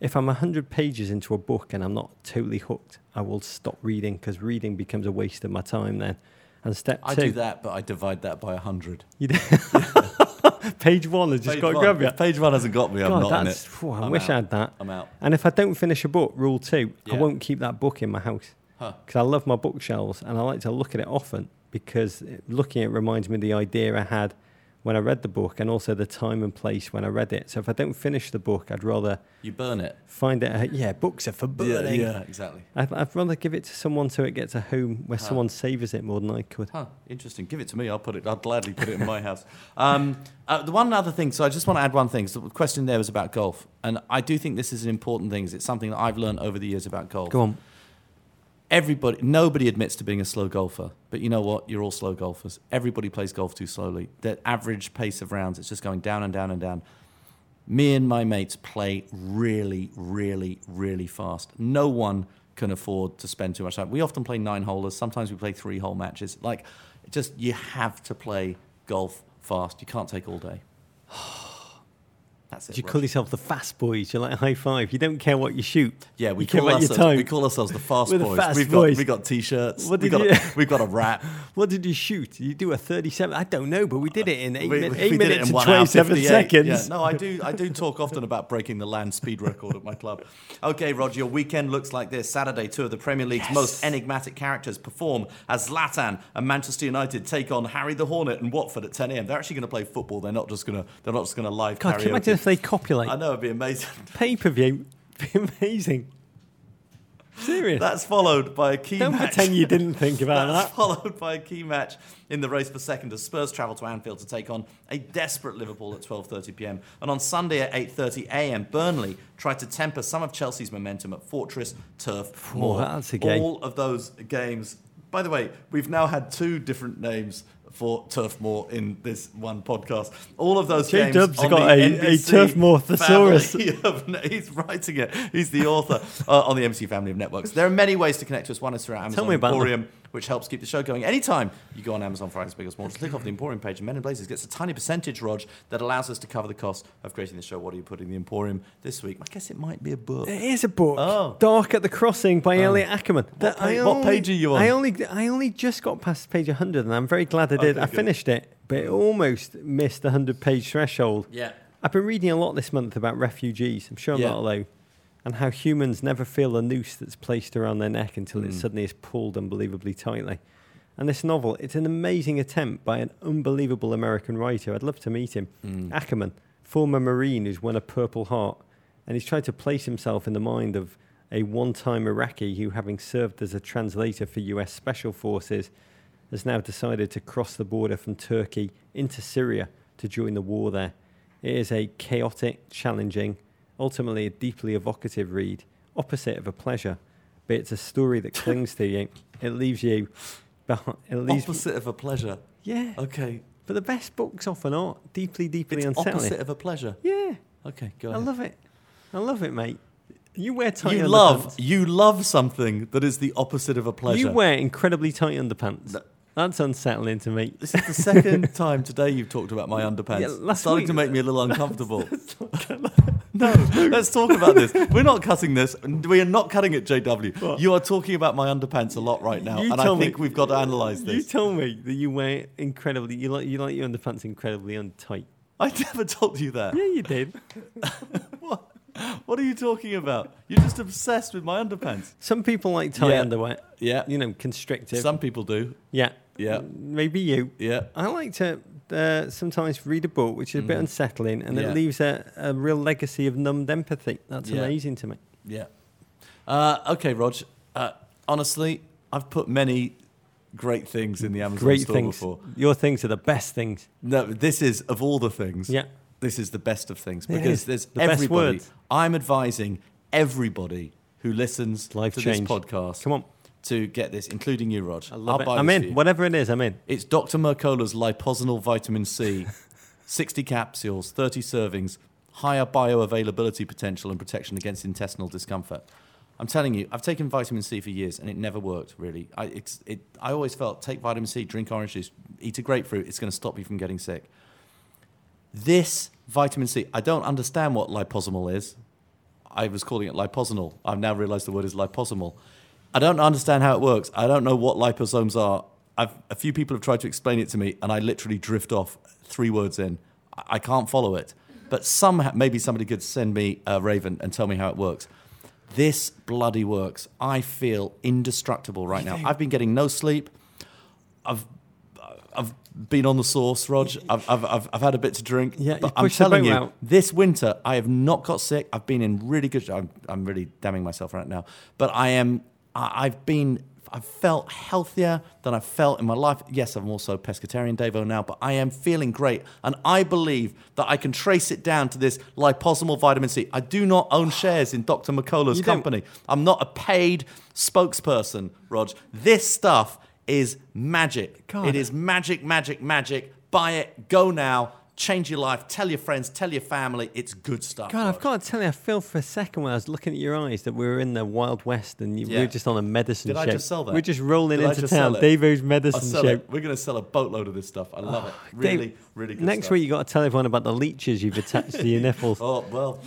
If I'm 100 pages into a book and I'm not totally hooked, I will stop reading because reading becomes a waste of my time then. And step I two, do that, but I divide that by hundred. (laughs) You do. (laughs) page one has just Page got to one. grab you. If page one hasn't got me. I'm God, not in it. I I'm wish out. I had that. I'm out. And if I don't finish a book, rule two, I won't keep that book in my house Huh. because I love my bookshelves and I like to look at it often because looking at it reminds me of the idea I had when I read the book and also the time and place when I read it. So if I don't finish the book, I'd rather You burn it. find it. Yeah, books are for burning. Yeah, exactly. I'd, I'd rather give it to someone so it gets a home where Huh. someone savors it more than I could. Huh, interesting. Give it to me. I'll put it. I'll gladly put it in my house. Um, (laughs) uh, the one other thing. So I just want to add one thing. So the question there was about golf, and I do think this is an important thing. It's something that I've learned over the years about golf. Go on. Everybody, nobody admits to being a slow golfer, but you know what? You're all slow golfers. Everybody plays golf too slowly. The average pace of rounds, it's just going down and down and down. Me and my mates play really, really, really fast. No one can afford to spend too much time. We often play nine holers. Sometimes we play three hole matches. Like, just you have to play golf fast. You can't take all day. (sighs) (sighs) (sighs) That's it. Do you Roger. call yourself the fast boys? You're like high five. You don't care what you shoot. Yeah, we you call, ourselves, time. we call ourselves the Fast We're the Boys. Fast we've Boys. got we got t-shirts. What we've did got you- a, (laughs) we've got a rap. (laughs) What did you shoot? You do a 37. I don't know, but we did it in eight, we, min- eight minutes in and one 27 seconds. Yeah, no, I do. I do talk often about breaking the land speed record at my club. Okay, Roger, your weekend looks like this. Saturday, two of the Premier League's most enigmatic characters perform as Zlatan and Manchester United take on Harry the Hornet and Watford at 10 a.m. They're actually going to play football. They're not just going to. They're not just going to live God, can karaoke. If they copulate? I know it'd be amazing. (laughs) Pay per view. (laughs) Be amazing. Serious. That's followed by a key match. don't match. pretend you didn't think about (laughs) That's that. followed by a key match in the race for second as Spurs travel to Anfield to take on a desperate Liverpool at 12:30 p.m. And on Sunday at 8:30 a.m., Burnley tried to temper some of Chelsea's momentum at Fortress Turf Moor. that's a game. All of those games. By the way, we've now had two different names for Turf Moor in this one podcast. All of those J games. Dub's on got the a- a NBC Turf Moor thesaurus. (laughs) of- He's writing it. He's the author uh, on the MC family of networks. There are many ways to connect to us. One is through our Amazon me about them. Which helps keep the show going. Anytime you go on Amazon Fridays Biggest just click off the Emporium page, and Men in Blazers gets a tiny percentage, Rog, that allows us to cover the cost of creating the show. What are you putting in the Emporium this week? I guess it might be a book. It is a book. Oh. Dark at the Crossing by oh. Elliot Ackerman. That pa- I what page are you on? I only I only just got past page 100 and I'm very glad I oh, did. Okay, I good. finished it, but it almost missed the 100 page threshold. Yeah. I've been reading a lot this month about refugees. I'm sure I'm Yeah. not alone. And how humans never feel a noose that's placed around their neck until it Mm. suddenly is pulled unbelievably tightly. And this novel, it's an amazing attempt by an unbelievable American writer. I'd love to meet him. Mm. Ackerman, former Marine who's won a Purple Heart, and he's tried to place himself in the mind of a one time Iraqi who, having served as a translator for US Special Forces, has now decided to cross the border from Turkey into Syria to join the war there. It is a chaotic, challenging, ultimately a deeply evocative read, opposite of a pleasure, but it's a story that clings to you. It leaves you. It leaves, Opposite of a pleasure. yeah, Okay. but the best books often are deeply, deeply It's unsettling. opposite of a pleasure. Yeah, Okay, go ahead. I love it. I love it, mate. You wear tight you underpants. love you love something that is the opposite of a pleasure. You wear incredibly tight underpants. No. That's unsettling to me. (laughs) This is the second time today you've talked about my underpants. Yeah, last starting week- to make me a little uncomfortable. (laughs) (laughs) no, let's talk about this. We're not cutting this. We are not cutting it, JW. What? You are talking about my underpants a lot right now, You and I told me- think we've got to analyse this. You told me that you wear incredibly. You like you like your underpants incredibly untight. I never told you that. Yeah, you did. What? What are you talking about? You're just obsessed with my underpants. Some people like tight Yeah. underwear. Yeah. You know, constrictive. Some people do. yeah. Yeah. Maybe you. Yeah. I like to uh, sometimes read a book which is a bit Mhm. unsettling, and Yeah. it leaves a, a real legacy of numbed empathy. That's Yeah. amazing to me. Yeah. Uh, okay, Rog. Uh, honestly, I've put many great things in the Amazon Great store things. before. Your things are the best things. No, this is of all the things. Yeah. This is the best of things It because is. there's The best everybody. words. I'm advising everybody who listens Life to change. this podcast Come on. To get this, including you, Rog. I love I'll it. I'm in. Whatever it is, I'm in. It's Dr. Mercola's liposomal vitamin C, (laughs) 60 capsules, 30 servings, higher bioavailability potential and protection against intestinal discomfort. I'm telling you, I've taken vitamin C for years and it never worked really. I, it's, it, I always felt take vitamin C, drink orange juice, eat a grapefruit, it's going to stop you from getting sick. This vitamin C, I don't understand what liposomal is. I was calling it liposomal. I've now realized the word is liposomal. I don't understand how it works. I don't know what liposomes are. I've, a few people have tried to explain it to me, and I literally drift off three words in. I, I can't follow it. But somehow, maybe somebody could send me a raven and tell me how it works. This bloody works. I feel indestructible right now. I've been getting no sleep. I've I've been on the sauce, Rog. I've, I've, I've, I've had a bit to drink. Yeah, but I'm telling you, out. this winter I have not got sick. I've been in really good. I'm, I'm really damning myself right now, but I am. I've been. I've felt healthier than I've felt in my life. Yes, I'm also pescatarian, Davo now, but I am feeling great, and I believe that I can trace it down to this liposomal vitamin C. I do not own shares in Dr. McCullough's company. I'm not a paid spokesperson, Rog. This stuff is magic. God. It is magic, magic, magic. Buy it. Go now. Change your life. Tell your friends. Tell your family. It's good stuff. God, I've got to tell you, I feel for a second when I was looking at your eyes that we were in the Wild West and you, we were just on a medicine Did show. I just sell that? We're just rolling Did into town. sell it? Davo's I'll medicine show. it. We're going to sell a boatload of this stuff. I love (sighs) it. Really, Dave, really good stuff. Next stuff. week, you've got to tell everyone about the leeches you've attached to your (laughs) nipples. Oh, well,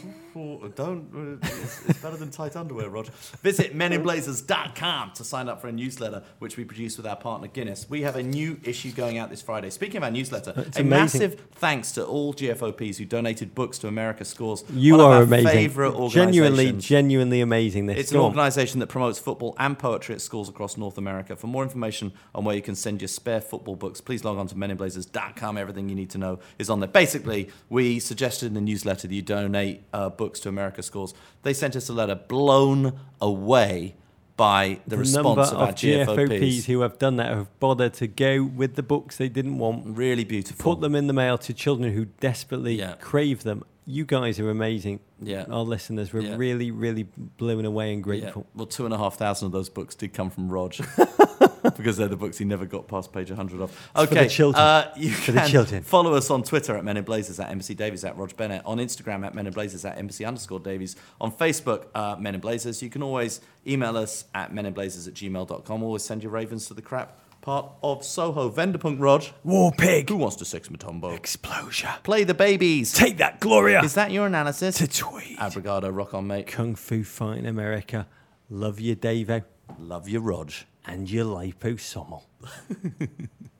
don't. uh, It's, it's better than tight underwear, Roger. Visit meninblazers.com to sign up for a newsletter, which we produce with our partner Guinness. We have a new issue going out this Friday. Speaking of our newsletter, It's a amazing. massive thanks to all GFOPs who donated books to America Scores. You are amazing. Genuinely, genuinely amazing. This. It's an organisation that promotes football and poetry at schools across North America. For more information on where you can send your spare football books, please log on to meninblazers.com. Everything you need to know is on there. Basically, we suggested in the newsletter that you donate uh, books to America Scores. They sent us a letter blown away by the, the response number of our GFOPs GFOPs. who have done that have bothered to go with the books they didn't want, Really beautiful. put them in the mail to children who desperately Yeah. crave them. You guys are amazing. Yeah. Our listeners were Yeah. really, really blown away and Yeah. grateful. Well, two and a half thousand of those books did come from Rog. (laughs) (laughs) because they're the books he never got past page 100 of. for Okay, the children. Uh, you For the can children. Follow us on Twitter at Men in Blazers at Embassy Davies at Roger Bennett. On Instagram at Men in Blazers at Embassy underscore Davies. On Facebook, uh, Men in Blazers. You can always email us at meninblazers at gmail.com. Always send your ravens to the crap part of Soho. Wendepunkt Rog. War pig. Who wants to six Matumbo? Explosion. Play the babies. Take that, Gloria. Is that your analysis? to tweet. Abrigado, rock on, mate. Kung Fu Fight in America. Love you, Davo. Love you, Rog. And your lipo sommel. (laughs)